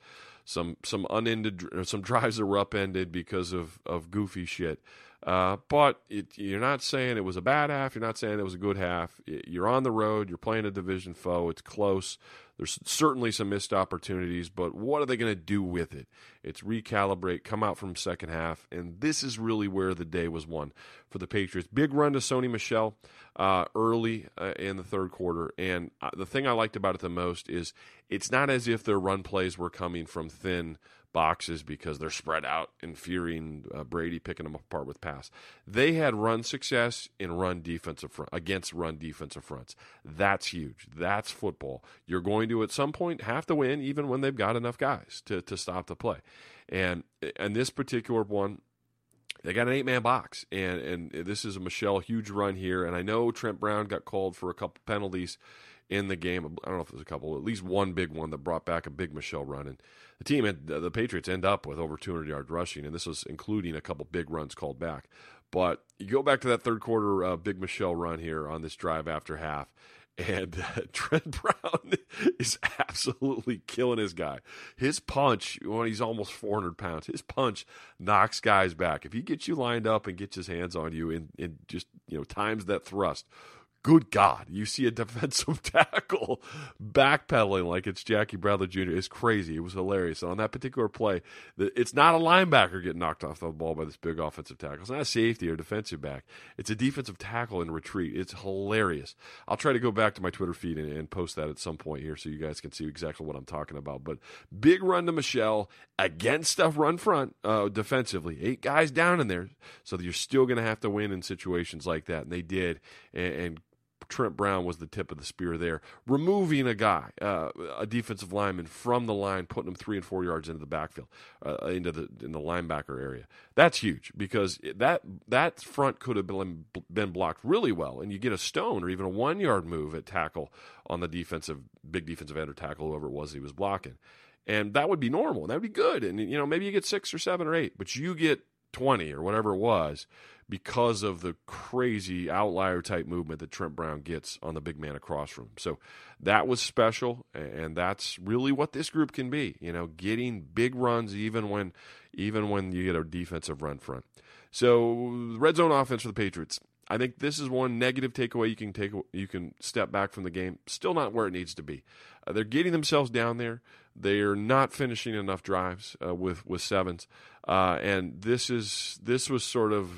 some some unended some drives that were upended because of of goofy shit. Uh, but it, you're not saying it was a bad half. You're not saying it was a good half. You're on the road. You're playing a division foe. It's close. There's certainly some missed opportunities, but what are they going to do with it? It's recalibrate, come out from second half, and this is really where the day was won for the Patriots. Big run to Sony Michel uh, early uh, in the third quarter, and uh, the thing I liked about it the most is it's not as if their run plays were coming from thin boxes because they're spread out and fearing uh, Brady picking them apart with pass. They had run success in run defensive front against run defensive fronts. That's huge. That's football. You're going to at some point have to win even when they've got enough guys to to stop the play. And and this particular one they got an eight man box, and and this is a Michel huge run here. And I know Trent Brown got called for a couple penalties in the game. I don't know if there's a couple, at least one big one that brought back a big Michel run. And the team, had, the Patriots, end up with over 200 yards rushing, and this was including a couple big runs called back. But you go back to that third quarter uh, big Michel run here on this drive after half, and uh, Trent Brown is absolutely killing his guy. His punch, when he's almost 400 pounds, his punch knocks guys back. If he gets you lined up and gets his hands on you and, and just you know times that thrust, good God, you see a defensive tackle backpedaling like it's Jackie Bradley Jr. It's crazy. It was hilarious. And on that particular play, it's not a linebacker getting knocked off the ball by this big offensive tackle. It's not a safety or defensive back. It's a defensive tackle in retreat. It's hilarious. I'll try to go back to my Twitter feed and, and post that at some point here so you guys can see exactly what I'm talking about. But big run to Michel against a run front uh, defensively. Eight guys down in there. So you're still going to have to win in situations like that. And they did. and, and Trent Brown was the tip of the spear there, removing a guy, uh, a defensive lineman from the line, putting him three and four yards into the backfield, uh, into the in the linebacker area. That's huge because that that front could have been been blocked really well, and you get a stone or even a one yard move at tackle on the defensive big defensive end or tackle whoever it was he was blocking, and that would be normal. That would be good, and you know maybe you get six or seven or eight, but you get 20 or whatever it was because of the crazy outlier type movement that Trent Brown gets on the big man across from. So that was special, and that's really what this group can be. You know, getting big runs even when even when you get a defensive run front. So red zone offense for the Patriots. I think this is one negative takeaway you can take. You can step back from the game. Still not where it needs to be. Uh, they're getting themselves down there. They're not finishing enough drives uh, with with sevens, uh, and this is this was sort of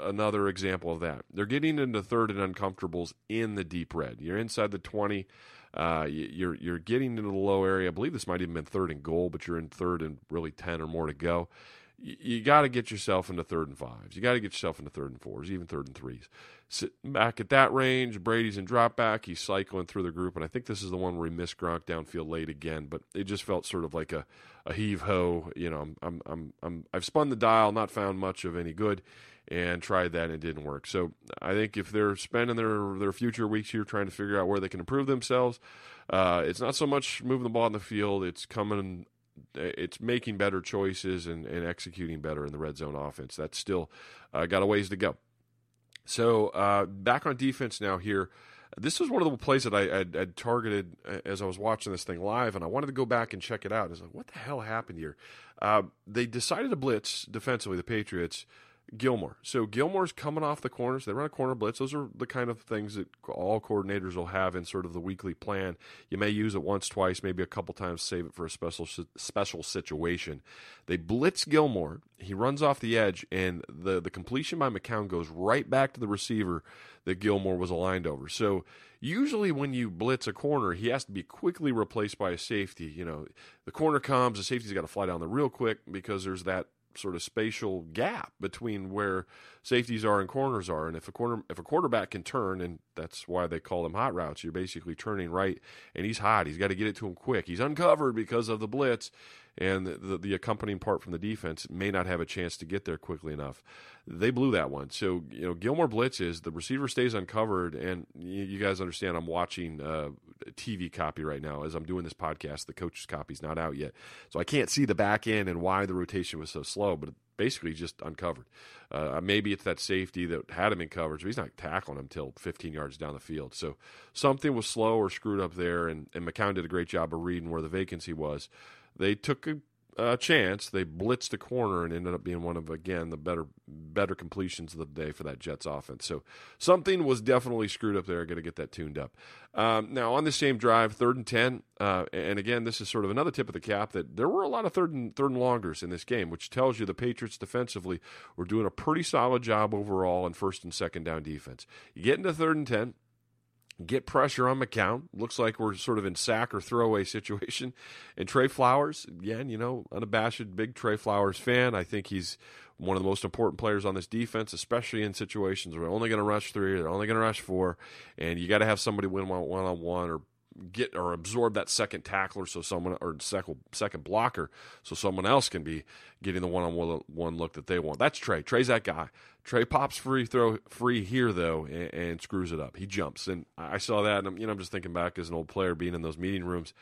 another example of that. They're getting into third and uncomfortables in the deep red. You're inside the twenty. Uh, you're you're getting into the low area. I believe this might even been third and goal, but you're in third and really ten or more to go you, got to get yourself into third and fives. You got to get yourself into third and fours, even third and threes. Sit back at that range. Brady's in drop back. He's cycling through the group, and I think this is the one where he missed Gronk downfield late again. But it just felt sort of like a, a heave ho. You know, I'm I'm I'm I've spun the dial, not found much of any good, and tried that and it didn't work. So I think if they're spending their their future weeks here trying to figure out where they can improve themselves, uh, it's not so much moving the ball in the field. It's coming it's making better choices and, and executing better in the red zone offense. That's still uh, got a ways to go. So uh, back on defense now here. This was one of the plays that I had targeted uh, as I was watching this thing live, and I wanted to go back and check it out. I was like, what the hell happened here? Uh, they decided to blitz defensively, the Patriots, Gilmore. So Gilmore's coming off the corners. They run a corner blitz. Those are the kind of things that all coordinators will have in sort of the weekly plan. You may use it once, twice, maybe a couple times, save it for a special special situation. They blitz Gilmore. He runs off the edge, and the the completion by McCown goes right back to the receiver that Gilmore was aligned over. So usually when you blitz a corner, he has to be quickly replaced by a safety. You know, the corner comes, the safety's got to fly down there real quick because there's that sort of spatial gap between where safeties are and corners are. And if a corner if a quarterback can turn, and that's why they call them hot routes, you're basically turning right, and he's hot. He's got to get it to him quick. He's uncovered because of the blitz, and the, the accompanying part from the defense may not have a chance to get there quickly enough. They blew that one. So you know Gilmore blitzes, the receiver stays uncovered, and you, you guys understand. I'm watching uh, TV copy right now as I'm doing this podcast. The coach's copy's not out yet, so I can't see the back end and why the rotation was so slow. But basically just uncovered. Uh, maybe it's that safety that had him in coverage, but he's not tackling him until 15 yards down the field. So something was slow or screwed up there, and, and McCown did a great job of reading where the vacancy was. They took a, uh, chance, they blitzed the corner and ended up being one of again the better better completions of the day for that Jets offense. So something was definitely screwed up there. Got to get that tuned up. Um, now on the same drive, third and ten, uh, and again this is sort of another tip of the cap that there were a lot of third and third and longers in this game, which tells you the Patriots defensively were doing a pretty solid job overall in first and second down defense. You get into third and ten get pressure on McCown. Looks like we're sort of in sack or throwaway situation. And Trey Flowers, again, you know, unabashed big Trey Flowers fan. I think he's one of the most important players on this defense, especially in situations where they're only going to rush three, they're only going to rush four, and you got to have somebody win one on one or get or absorb that second tackler so someone or second second blocker so someone else can be getting the one on one look that they want. That's Trey. Trey's that guy. Trey pops free throw free here though and, and screws it up. He jumps and I saw that and I'm, you know I'm just thinking back as an old player being in those meeting rooms.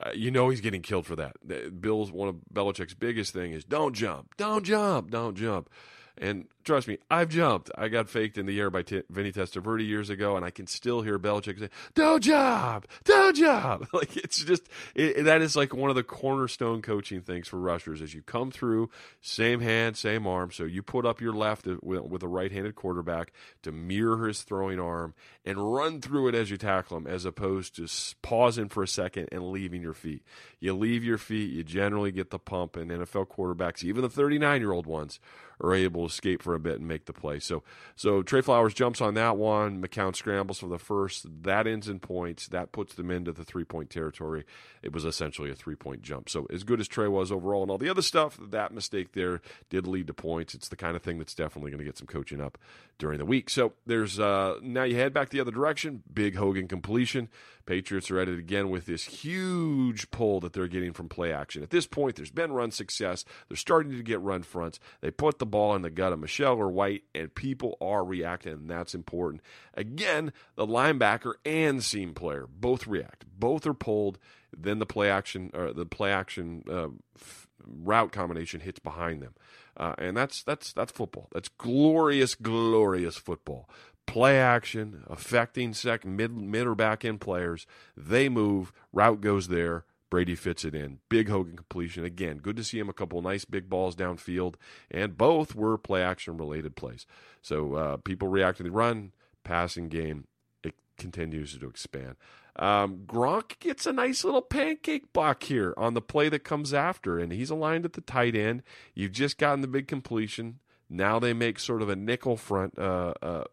Uh, you know he's getting killed for that. Bill's one of Belichick's biggest thing is don't jump, don't jump, don't jump. And trust me, I've jumped. I got faked in the air by T- Vinny Testaverde years ago, and I can still hear Belichick say, "Do job, do job." Like it's just it, that is like one of the cornerstone coaching things for rushers. As you come through, same hand, same arm. So you put up your left with, a right-handed quarterback to mirror his throwing arm and run through it as you tackle him, as opposed to pausing for a second and leaving your feet. You leave your feet, you generally get the pump, and NFL quarterbacks, even the 39-year-old ones, are able to escape for a bit and make the play. So, so Trey Flowers jumps on that one. McCown scrambles for the first. That ends in points. That puts them into the three point territory. It was essentially a three point jump. So, as good as Trey was overall and all the other stuff, that mistake there did lead to points. It's the kind of thing that's definitely going to get some coaching up during the week. So, there's uh, now you head back the other direction. Big Hogan completion. Patriots are at it again with this huge pull that they're getting from play action. At this point, there's been run success. They're starting to get run fronts. They put the ball in the gut of Michel or White, and people are reacting, and that's important. Again, the linebacker and seam player both react. Both are pulled. Then the play action or the play action uh, f- route combination hits behind them, uh, and that's that's that's football. That's glorious, glorious football play action, affecting second, mid, mid or back end players. They move, route goes there. Brady fits it in. Big Hogan completion. Again, good to see him a couple nice big balls downfield, and both were play action related plays. So uh, people react to the run, passing game, it continues to expand. Um, Gronk gets a nice little pancake block here on the play that comes after, and he's aligned at the tight end. You've just gotten the big completion. Now they make sort of a nickel front uh, uh,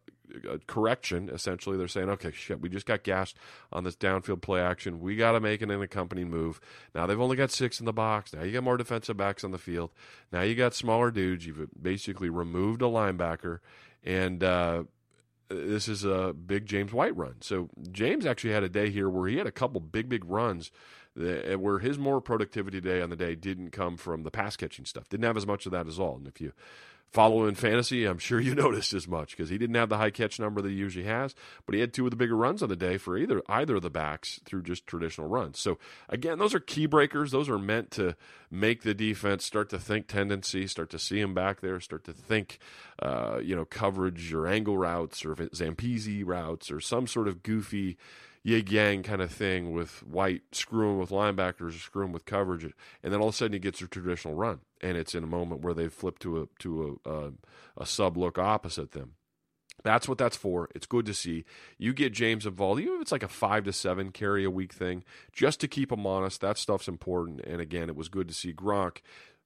correction. Essentially, they're saying, okay, shit, we just got gassed on this downfield play action. We got to make an accompanying move. Now they've only got six in the box. Now you got more defensive backs on the field. Now you got smaller dudes. You've basically removed a linebacker, and uh, this is a big James White run. So James actually had a day here where he had a couple big, big runs where his more productivity day on the day didn't come from the pass catching stuff. Didn't have as much of that as all. And if you follow in fantasy, I'm sure you noticed as much because he didn't have the high catch number that he usually has, but he had two of the bigger runs on the day for either either of the backs through just traditional runs. So again, those are key breakers. Those are meant to make the defense start to think tendency, start to see him back there, start to think, uh, you know, coverage or angle routes or Zampese routes or some sort of goofy yig yang kind of thing with White screwing with linebackers, screwing with coverage, and then all of a sudden he gets a traditional run, and it's in a moment where they've flipped to a to a, a, a sub look opposite them. That's what that's for. It's good to see. You get James involved, even if it's like a five to seven carry a week thing, just to keep him honest. That stuff's important. And again, it was good to see Gronk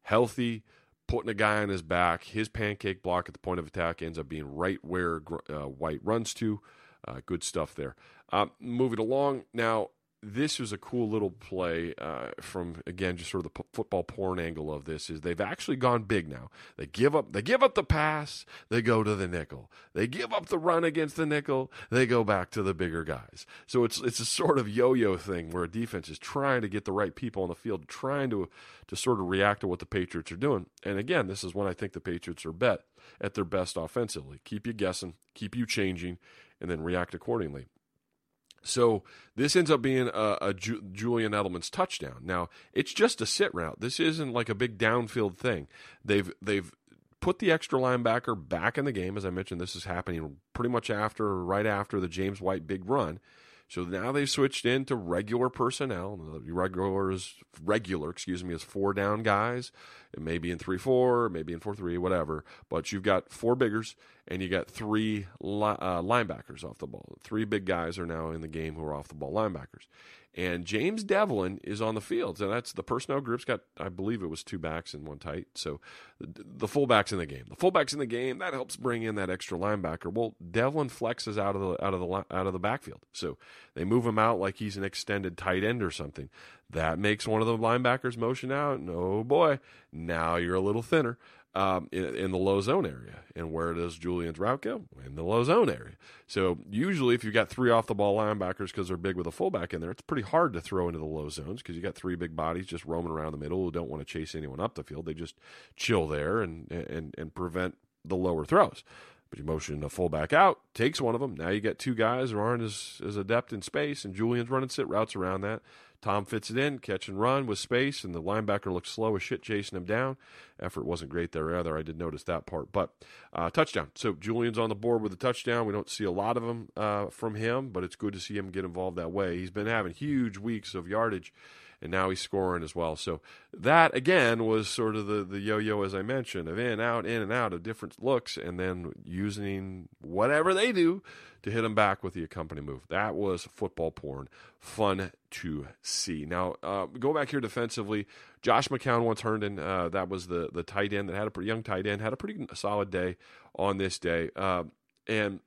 healthy, putting a guy on his back. His pancake block at the point of attack ends up being right where uh, White runs to. Uh, good stuff there. Uh, moving along now, this was a cool little play uh, from again just sort of the p- football porn angle of this is they've actually gone big now. They give up they give up the pass, they go to the nickel. They give up the run against the nickel, they go back to the bigger guys. So it's it's a sort of yo-yo thing where a defense is trying to get the right people on the field, trying to to sort of react to what the Patriots are doing. And again, this is when I think the Patriots are bet at their best offensively. Keep you guessing, keep you changing, and then react accordingly. So this ends up being a, a Ju- Julian Edelman's touchdown. Now it's just a sit route. This isn't like a big downfield thing. They've they've put the extra linebacker back in the game. As I mentioned, this is happening pretty much after, right after the James White big run. So now they've switched into regular personnel. Regular is regular, excuse me, is four down guys. It may be in three four, maybe in four three, whatever. But you've got four biggers and you got three li- uh, linebackers off the ball. Three big guys are now in the game who are off the ball linebackers. And James Develin is on the field. So that's the personnel group's got, I believe it was two backs and one tight. So the, the fullbacks in the game. The fullbacks in the game that helps bring in that extra linebacker. Well, Develin flexes out of the out of the out of the backfield. So they move him out like he's an extended tight end or something. That makes one of the linebackers motion out. And oh boy, now you're a little thinner um, in, in, the low zone area. And where does Julian's route go? In the low zone area. So usually, if you've got three off the ball linebackers because they're big with a fullback in there, it's pretty hard to throw into the low zones because you got three big bodies just roaming around the middle who don't want to chase anyone up the field. They just chill there and and and prevent the lower throws. But you motion a fullback out, takes one of them. Now you got two guys who aren't as, as adept in space, and Julian's running sit routes around that. Tom fits it in, catch and run with space, and the linebacker looks slow as shit chasing him down. Effort wasn't great there either. I did notice that part, but uh, touchdown. So Julian's on the board with a touchdown. We don't see a lot of them uh, from him, but it's good to see him get involved that way. He's been having huge weeks of yardage and now he's scoring as well. So that again was sort of the the yo-yo as I mentioned of in and out in and out of different looks, and then using whatever they do to hit him back with the accompany move. That was football porn, fun to see. Now uh, go back here defensively. Josh McCown once Herndon, uh, that was the the tight end that had a pretty young tight end, had a pretty solid day on this day, uh, and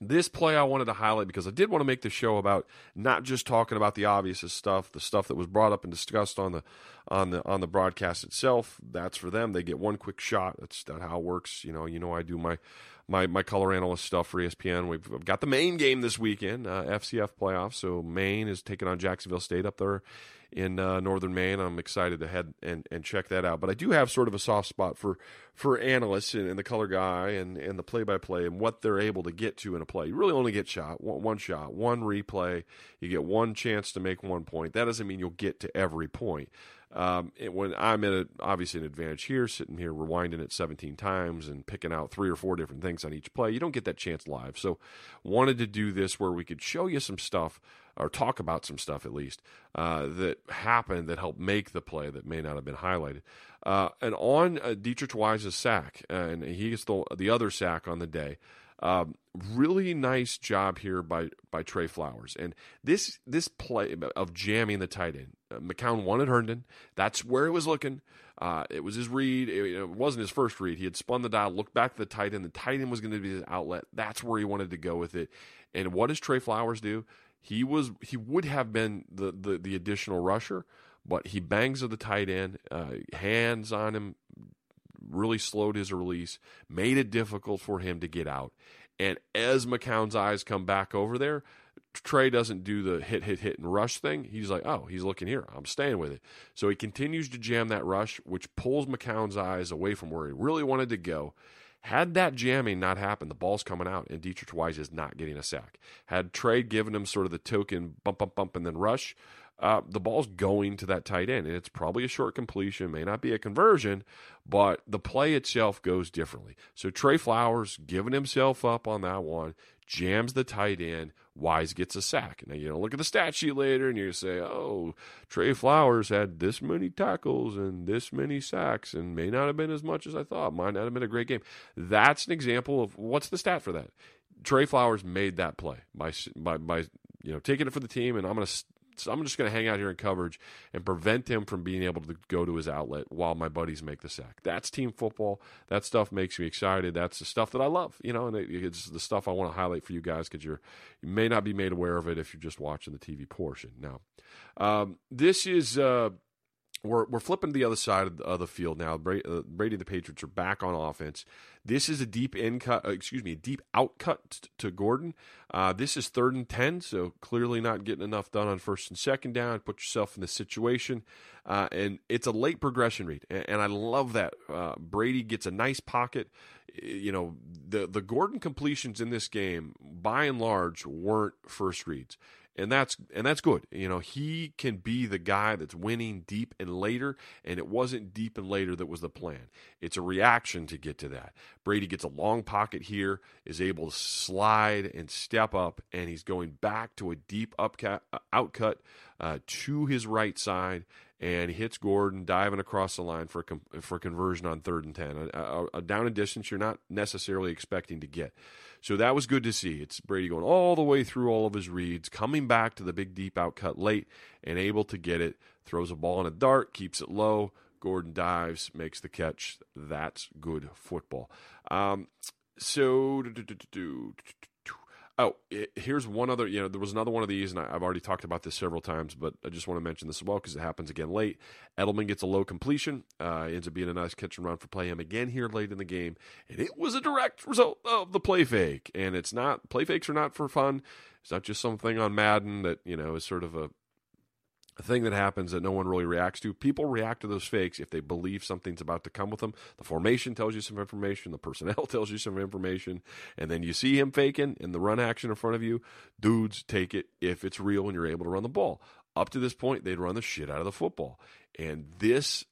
this play I wanted to highlight because I did want to make the show about not just talking about the obvious stuff, the stuff that was brought up and discussed on the on the on the broadcast itself. That's for them. They get one quick shot. That's not how it works. You know, you know I do my my my color analyst stuff for ESPN. We've got the Maine game this weekend, uh, FCS playoffs. So Maine is taking on Jacksonville State up there in uh, northern Maine. I'm excited to head and, and check that out. But I do have sort of a soft spot for for analysts and, and the color guy and, and the play by play and what they're able to get to in a play. You really only get shot one, one shot, one replay. You get one chance to make one point. That doesn't mean you'll get to every point. Um, when I'm at a, obviously an advantage here, sitting here rewinding it 17 times and picking out three or four different things on each play, you don't get that chance live. So, wanted to do this where we could show you some stuff or talk about some stuff at least uh, that happened that helped make the play that may not have been highlighted. Uh, and on uh, Deatrich Wise's sack, and he gets the, the other sack on the day. Um, really nice job here by by Trey Flowers, and this this play of jamming the tight end. Uh, McCown wanted Herndon. That's where it was looking. Uh, it was his read. It, it, wasn't his first read. He had spun the dial, looked back to the tight end. The tight end was going to be his outlet. That's where he wanted to go with it. And what does Trey Flowers do? He was he would have been the the, the additional rusher, but he bangs of the tight end, uh, hands on him, really slowed his release, made it difficult for him to get out. And as McCown's eyes come back over there, Trey doesn't do the hit, hit, hit, and rush thing. He's like, oh, he's looking here. I'm staying with it. So he continues to jam that rush, which pulls McCown's eyes away from where he really wanted to go. Had that jamming not happened, the ball's coming out, and Deatrich Wise is not getting a sack. Had Trey given him sort of the token bump, bump, bump, and then rush, uh, the ball's going to that tight end, and it's probably a short completion, may not be a conversion, but the play itself goes differently. So Trey Flowers giving himself up on that one, jams the tight end. Wise gets a sack. Now, you know, look at the stat sheet later and you say, oh, Trey Flowers had this many tackles and this many sacks and may not have been as much as I thought. Might not have been a great game. That's an example of what's the stat for that? Trey Flowers made that play by, by, by you know, taking it for the team, and I'm going to so I'm just going to hang out here in coverage and prevent him from being able to go to his outlet while my buddies make the sack. That's team football. That stuff makes me excited. That's the stuff that I love, you know, and it's the stuff I want to highlight for you guys because you're you may not be made aware of it if you're just watching the TV portion. Now, um, this is. Uh, we're, we're flipping to the other side of the, of the field now. Brady, uh, Brady the Patriots are back on offense. This is a deep in cut, uh, excuse me, a deep out cut to Gordon. Uh, this is third and 10, so clearly not getting enough done on first and second down. Put yourself in this situation. Uh, and it's a late progression read. And, and I love that. Uh, Brady gets a nice pocket. You know, the, the Gordon completions in this game, by and large, weren't first reads and that's and that's good. You know, he can be the guy that's winning deep and later, and it wasn't deep and later that was the plan. It's a reaction to get to that. Brady gets a long pocket here, is able to slide and step up, and he's going back to a deep upcut, outcut uh, to his right side, and hits Gordon diving across the line for for conversion on third and ten, a, a down and distance you're not necessarily expecting to get. So that was good to see. It's Brady going all the way through all of his reads, coming back to the big deep out cut late and able to get it. Throws a ball in a dart, keeps it low. Gordon dives, makes the catch. That's good football. Um, so, Oh, here's one other. You know, there was another one of these, and I've already talked about this several times, but I just want to mention this as well because it happens again late. Edelman gets a low completion, uh, ends up being a nice catch and run for play him again here late in the game, and it was a direct result of the play fake. And it's not play fakes are not for fun. It's not just something on Madden that you know is sort of a a thing that happens that no one really reacts to. People react to those fakes if they believe something's about to come with them. The formation tells you some information, the personnel tells you some information, and then you see him faking in the run action in front of you. Dudes take it if it's real and you're able to run the ball. Up to this point, they'd run the shit out of the football. And this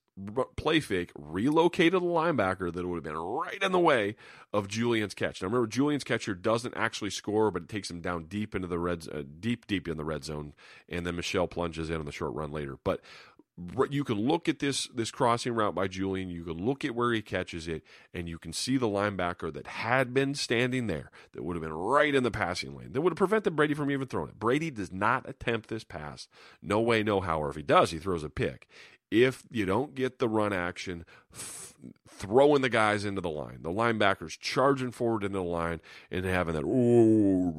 play fake relocated a linebacker that would have been right in the way of Julian's catch. Now remember, Julian's catcher doesn't actually score, but it takes him down deep into the red, uh, deep, deep in the red zone, and then Michel plunges in on the short run later. But you can look at this this crossing route by Julian. You can look at where he catches it, and you can see the linebacker that had been standing there that would have been right in the passing lane that would have prevented Brady from even throwing it. Brady does not attempt this pass. No way, no how. Or if he does, he throws a pick if you don't get the run action, f- throwing the guys into the line, the linebackers charging forward into the line and having that oh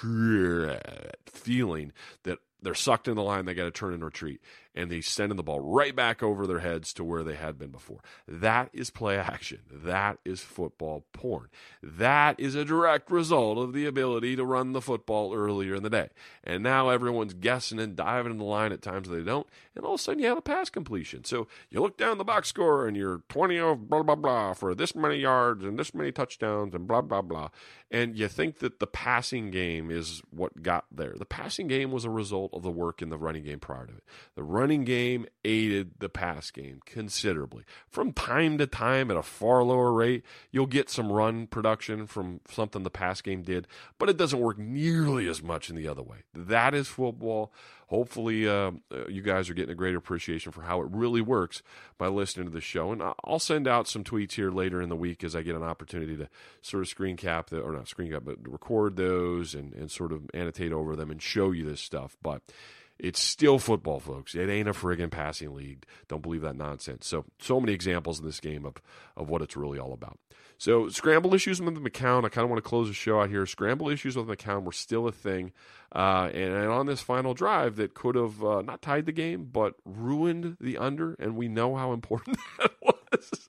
shit feeling that they're sucked in the line, they got to turn and retreat and he's sending the ball right back over their heads to where they had been before. That is play action. That is football porn. That is a direct result of the ability to run the football earlier in the day. And now everyone's guessing and diving in the line at times they don't, and all of a sudden you have a pass completion. So you look down the box score and you're 20 of blah, blah, blah for this many yards and this many touchdowns and blah, blah, blah. And you think that the passing game is what got there. The passing game was a result of the work in the running game prior to it. The run running game aided the pass game considerably. From time to time, at a far lower rate, you'll get some run production from something the pass game did, but it doesn't work nearly as much in the other way. That is football. Hopefully, uh, uh you guys are getting a greater appreciation for how it really works by listening to the show. And I'll send out some tweets here later in the week as I get an opportunity to sort of screen cap, the, or not screen cap, but record those and, and sort of annotate over them and show you this stuff. But it's still football, folks. It ain't a friggin' passing league. Don't believe that nonsense. So, so many examples in this game of, of what it's really all about. So, scramble issues with McCown. I kind of want to close the show out here. Scramble issues with McCown were still a thing. Uh, and, and, on this final drive that could have uh, not tied the game, but ruined the under. And we know how important that was.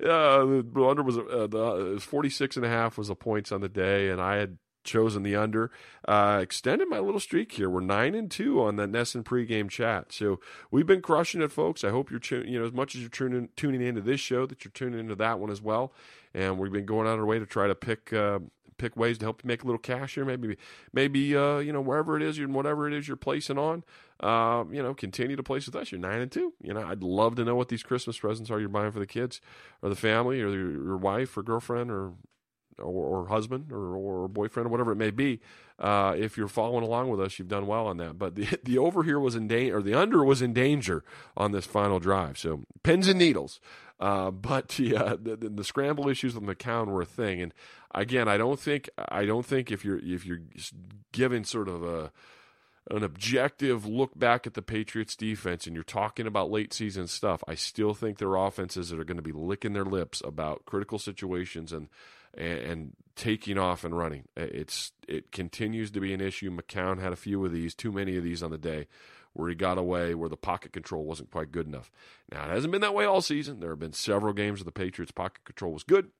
Uh, the under was, uh, the, was 46 and a half was the points on the day. And I had chosen the under. Uh, extended my little streak here. We're nine and two on that NESN pregame chat. So we've been crushing it, folks. I hope you're tuning. You know, as much as you're tuning tuning into this show, that you're tuning into that one as well. And we've been going out of our way to try to pick. Uh, pick ways to help you make a little cash here. Maybe, maybe uh, you know wherever it is, you whatever it is you're placing on, uh, you know, continue to place with us. You're nine and two. You know, I'd love to know what these Christmas presents are you're buying for the kids, or the family, or your, your wife, or girlfriend, or or, or husband or, or boyfriend or whatever it may be. Uh, if you're following along with us, you've done well on that. But the the over here was in danger, or the under was in danger on this final drive. So pins and needles. Uh, but yeah, the, the, scramble issues with McCown were a thing. And again, I don't think I don't think if you're if you're giving sort of a an objective look back at the Patriots defense and you're talking about late season stuff, I still think there are offenses that are going to be licking their lips about critical situations and and, and taking off and running. It's it continues to be an issue. McCown had a few of these, too many of these on the day, where he got away, where the pocket control wasn't quite good enough. Now it hasn't been that way all season. There have been several games where the Patriots' pocket control was good,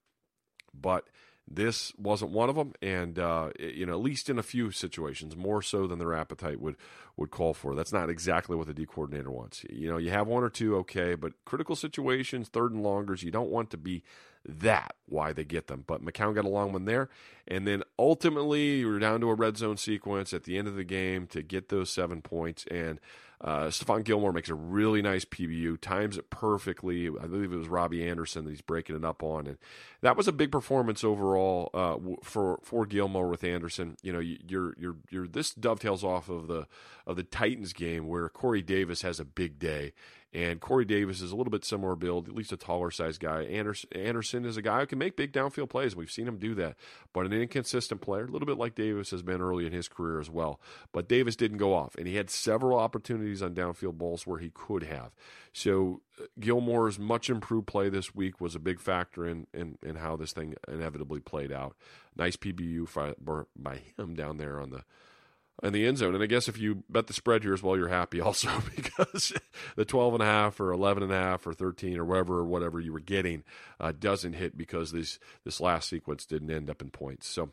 but This wasn't one of them, and uh, you know, at least in a few situations, more so than their appetite would would call for. That's not exactly what the D coordinator wants. You know, you have one or two, okay, but critical situations, third and longers, you don't want to be that why they get them. But McCown got a long one there, and then ultimately you were down to a red zone sequence at the end of the game to get those seven points and. Uh, Stephon Gilmore makes a really nice PBU, times it perfectly. I believe it was Robbie Anderson that he's breaking it up on, and that was a big performance overall uh, for for Gilmore with Anderson. You know, you're you're you're this dovetails off of the of the Titans game where Corey Davis has a big day, and Corey Davis is a little bit similar build, at least a taller size guy. Anderson, Anderson is a guy who can make big downfield plays. We've seen him do that, but an inconsistent player, a little bit like Davis has been early in his career as well. But Davis didn't go off, and he had several opportunities on downfield balls where he could have. So uh, Gilmore's much improved play this week was a big factor in, in, in how this thing inevitably played out. Nice PBU by him down there on the in the end zone. And I guess if you bet the spread here as well, you're happy also because the 12 and a half or 11 and a half or 13 or whatever, or whatever you were getting uh, doesn't hit because this, this last sequence didn't end up in points. So,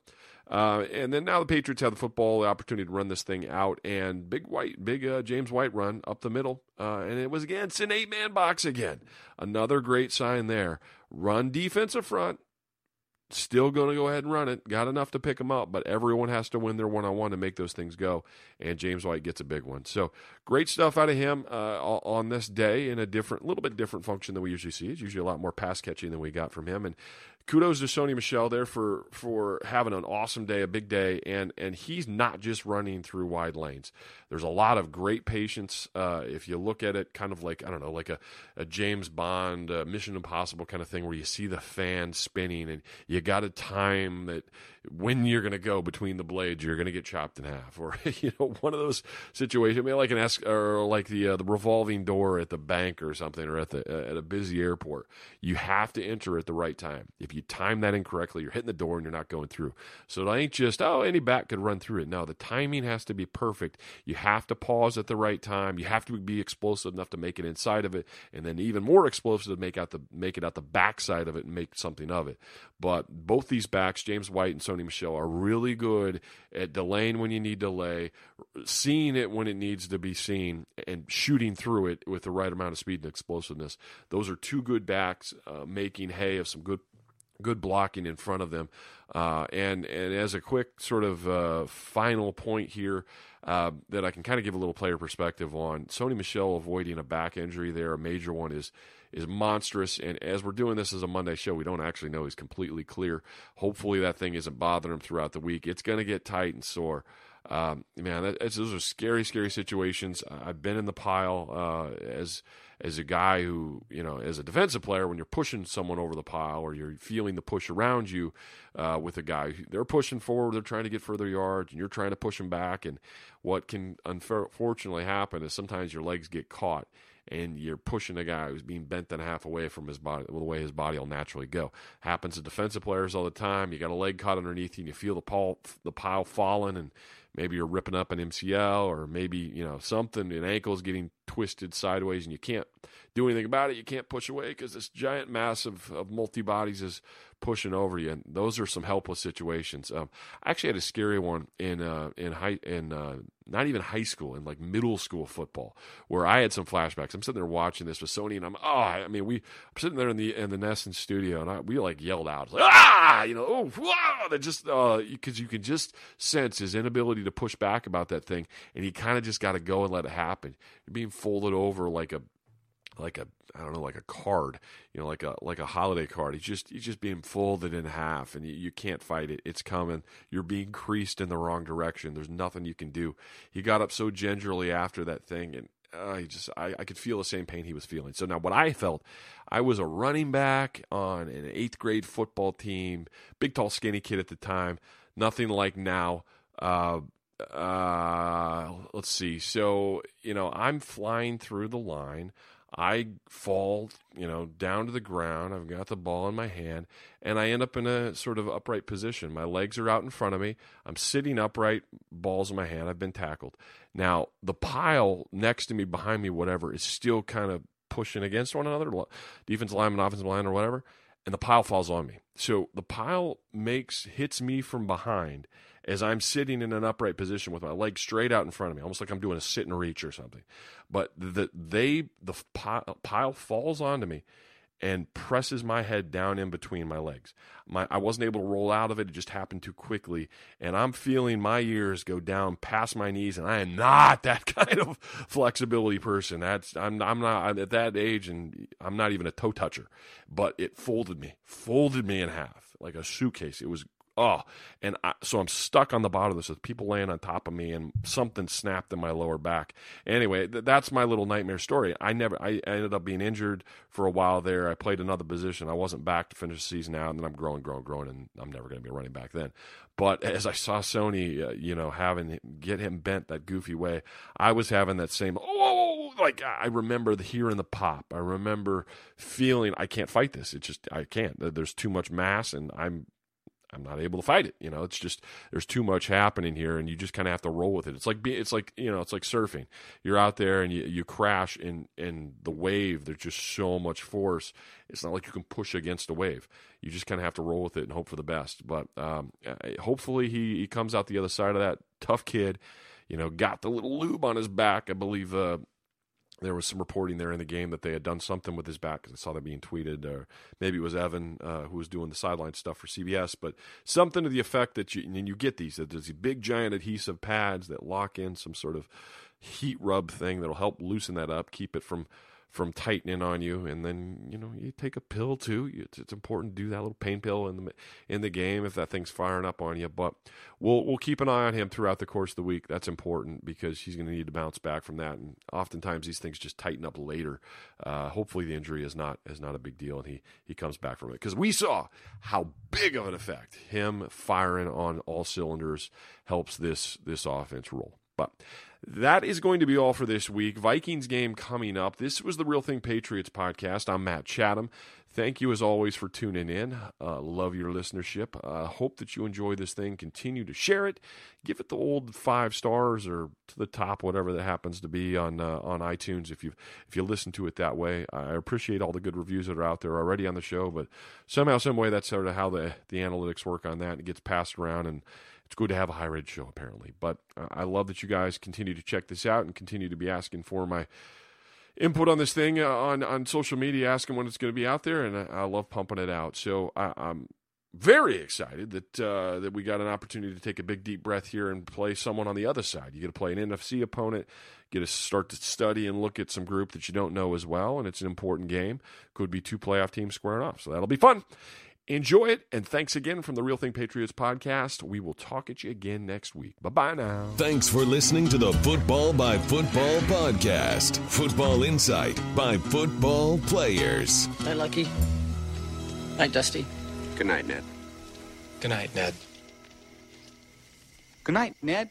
uh, and then now the Patriots have the football, the opportunity to run this thing out, and big white, big uh, James White run up the middle, uh, and it was against an eight man box again. Another great sign there. Run defensive front, Still going to go ahead and run it. Got enough to pick them up, but everyone has to win their one on one to make those things go. And James White gets a big one. So great stuff out of him uh, on this day in a different, little bit different function than we usually see. It's usually a lot more pass catching than we got from him. And kudos to Sony Michel there for for having an awesome day, a big day, and and he's not just running through wide lanes. There's a lot of great patience. Uh, if you look at it, kind of like I don't know, like a, a James Bond, uh, Mission Impossible kind of thing, where you see the fan spinning, and you got to time that when you're going to go between the blades, you're going to get chopped in half, or you know, one of those situations, maybe like an es- or like the uh, the revolving door at the bank or something, or at the uh, at a busy airport. You have to enter at the right time. If you time that incorrectly, you're hitting the door and you're not going through. So it ain't just oh any bat could run through it. No, the timing has to be perfect. You have to pause at the right time. You have to be explosive enough to make it inside of it, and then even more explosive to make out the make it out the backside of it and make something of it. But both these backs, James White and Sony Michel, are really good at delaying when you need delay, seeing it when it needs to be seen, and shooting through it with the right amount of speed and explosiveness. Those are two good backs uh, making hay of some good good blocking in front of them. Uh, and and as a quick sort of uh, final point here uh, that I can kind of give a little player perspective on, Sony Michel avoiding a back injury there, a major one is is monstrous. And as we're doing this as a Monday show, we don't actually know he's completely clear. Hopefully that thing isn't bothering him throughout the week. It's going to get tight and sore. Um, man, that, those are scary, scary situations. I've been in the pile uh, as as a guy who, you know, as a defensive player, when you're pushing someone over the pile or you're feeling the push around you uh, with a guy, they're pushing forward, they're trying to get further yards, and you're trying to push them back. And what can unfortunately happen is sometimes your legs get caught and you're pushing a guy who's being bent in half away from his body, the way his body will naturally go. Happens to defensive players all the time. You got a leg caught underneath you, and you feel the pile, the pile falling, and maybe you're ripping up an MCL, or maybe you know something, an ankle's getting twisted sideways, and you can't do anything about it. You can't push away because this giant mass of, of multi bodies is pushing over you. And those are some helpless situations. Um, I actually had a scary one in uh, in high in uh, not even high school, in like middle school football, where I had some flashbacks. I'm sitting there watching this with Sony, and I'm oh, I mean, we I'm sitting there in the in the NESN studio, and I, we like yelled out, like ah, you know, oh, wow, that just because uh, you can just sense his inability to push back about that thing, and he kind of just got to go and let it happen. You're being folded over like a like a I don't know like a card, you know, like a like a holiday card. He's just he's just being folded in half, and you, you can't fight it. It's coming. You're being creased in the wrong direction. There's nothing you can do. He got up so gingerly after that thing, and uh, just I, I could feel the same pain he was feeling. So now what I felt, I was a running back on an eighth grade football team, big tall skinny kid at the time. Nothing like now. Uh, uh, let's see. So you know I'm flying through the line. I fall, you know, down to the ground. I've got the ball in my hand, and I end up in a sort of upright position. My legs are out in front of me. I'm sitting upright, balls in my hand. I've been tackled. Now, the pile next to me, behind me, whatever, is still kind of pushing against one another, defense lineman, offensive line, or whatever. and the pile falls on me. So the pile makes hits me from behind as I'm sitting in an upright position with my legs straight out in front of me, almost like I'm doing a sit and reach or something. But the they the pile, pile falls onto me and presses my head down in between my legs. My, I wasn't able to roll out of it. It just happened too quickly. And I'm feeling my ears go down past my knees. And I am not that kind of flexibility person. That's, I'm, I'm not I'm at that age and I'm not even a toe toucher, but it folded me, folded me in half like a suitcase. It was oh, and I, so I'm stuck on the bottom of this with people laying on top of me, and something snapped in my lower back. Anyway, th- that's my little nightmare story. I never, I ended up being injured for a while there. I played another position. I wasn't back to finish the season out, and then I'm growing, growing, growing, and I'm never going to be running back then. But as I saw Sony, uh, you know, having get him bent that goofy way, I was having that same oh, like I remember the hearing the pop. I remember feeling I can't fight this. It just I can't. There's too much mass, and I'm I'm not able to fight it. You know, it's just there's too much happening here, and you just kind of have to roll with it. It's like it's like you know, it's like surfing. You're out there and you, you crash in in the wave. There's just so much force. It's not like you can push against a wave. You just kind of have to roll with it and hope for the best. But um, hopefully he he comes out the other side of that. Tough kid. You know, got the little lube on his back. I believe uh, there was some reporting there in the game that they had done something with his back. Because I saw that being tweeted, or maybe it was Evan uh, who was doing the sideline stuff for CBS, but something to the effect that you and you get these that there's these big giant adhesive pads that lock in some sort of heat rub thing that'll help loosen that up, keep it from from tightening on you, and then you know you take a pill too. It's, it's, important to do that little pain pill in the in the game if that thing's firing up on you. But we'll we'll keep an eye on him throughout the course of the week. That's important because he's going to need to bounce back from that. And oftentimes these things just tighten up later. Uh, hopefully the injury is not is not a big deal, and he he comes back from it because we saw how big of an effect him firing on all cylinders helps this this offense roll. But that is going to be all for this week. Vikings game coming up. This was the Real Thing Patriots podcast. I'm Matt Chatham. Thank you as always for tuning in. Uh, love your listenership. Uh, hope that you enjoy this thing. Continue to share it. Give it the old five stars or to the top, whatever that happens to be on uh, on iTunes. If you if you listen to it that way, I appreciate all the good reviews that are out there already on the show. But somehow, some way, that's sort of how the the analytics work on that. It gets passed around and it's good to have a high rated show apparently. But uh, I love that you guys continue to check this out and continue to be asking for my input on this thing uh, on on social media, asking when it's going to be out there, and I, I love pumping it out. So I, am very excited that uh, that we got an opportunity to take a big deep breath here and play someone on the other side. You get to play an NFC opponent, get to start to study and look at some group that you don't know as well, and it's an important game. Could be two playoff teams squaring off, so that'll be fun. Enjoy it, and thanks again from the Real Thing Patriots podcast. We will talk at you again next week. Bye bye now. Thanks for listening to the Football by Football podcast. Football insight by football players. Night, Lucky. Night, Dusty. Good night, Ned. Good night, Ned. Good night, Ned.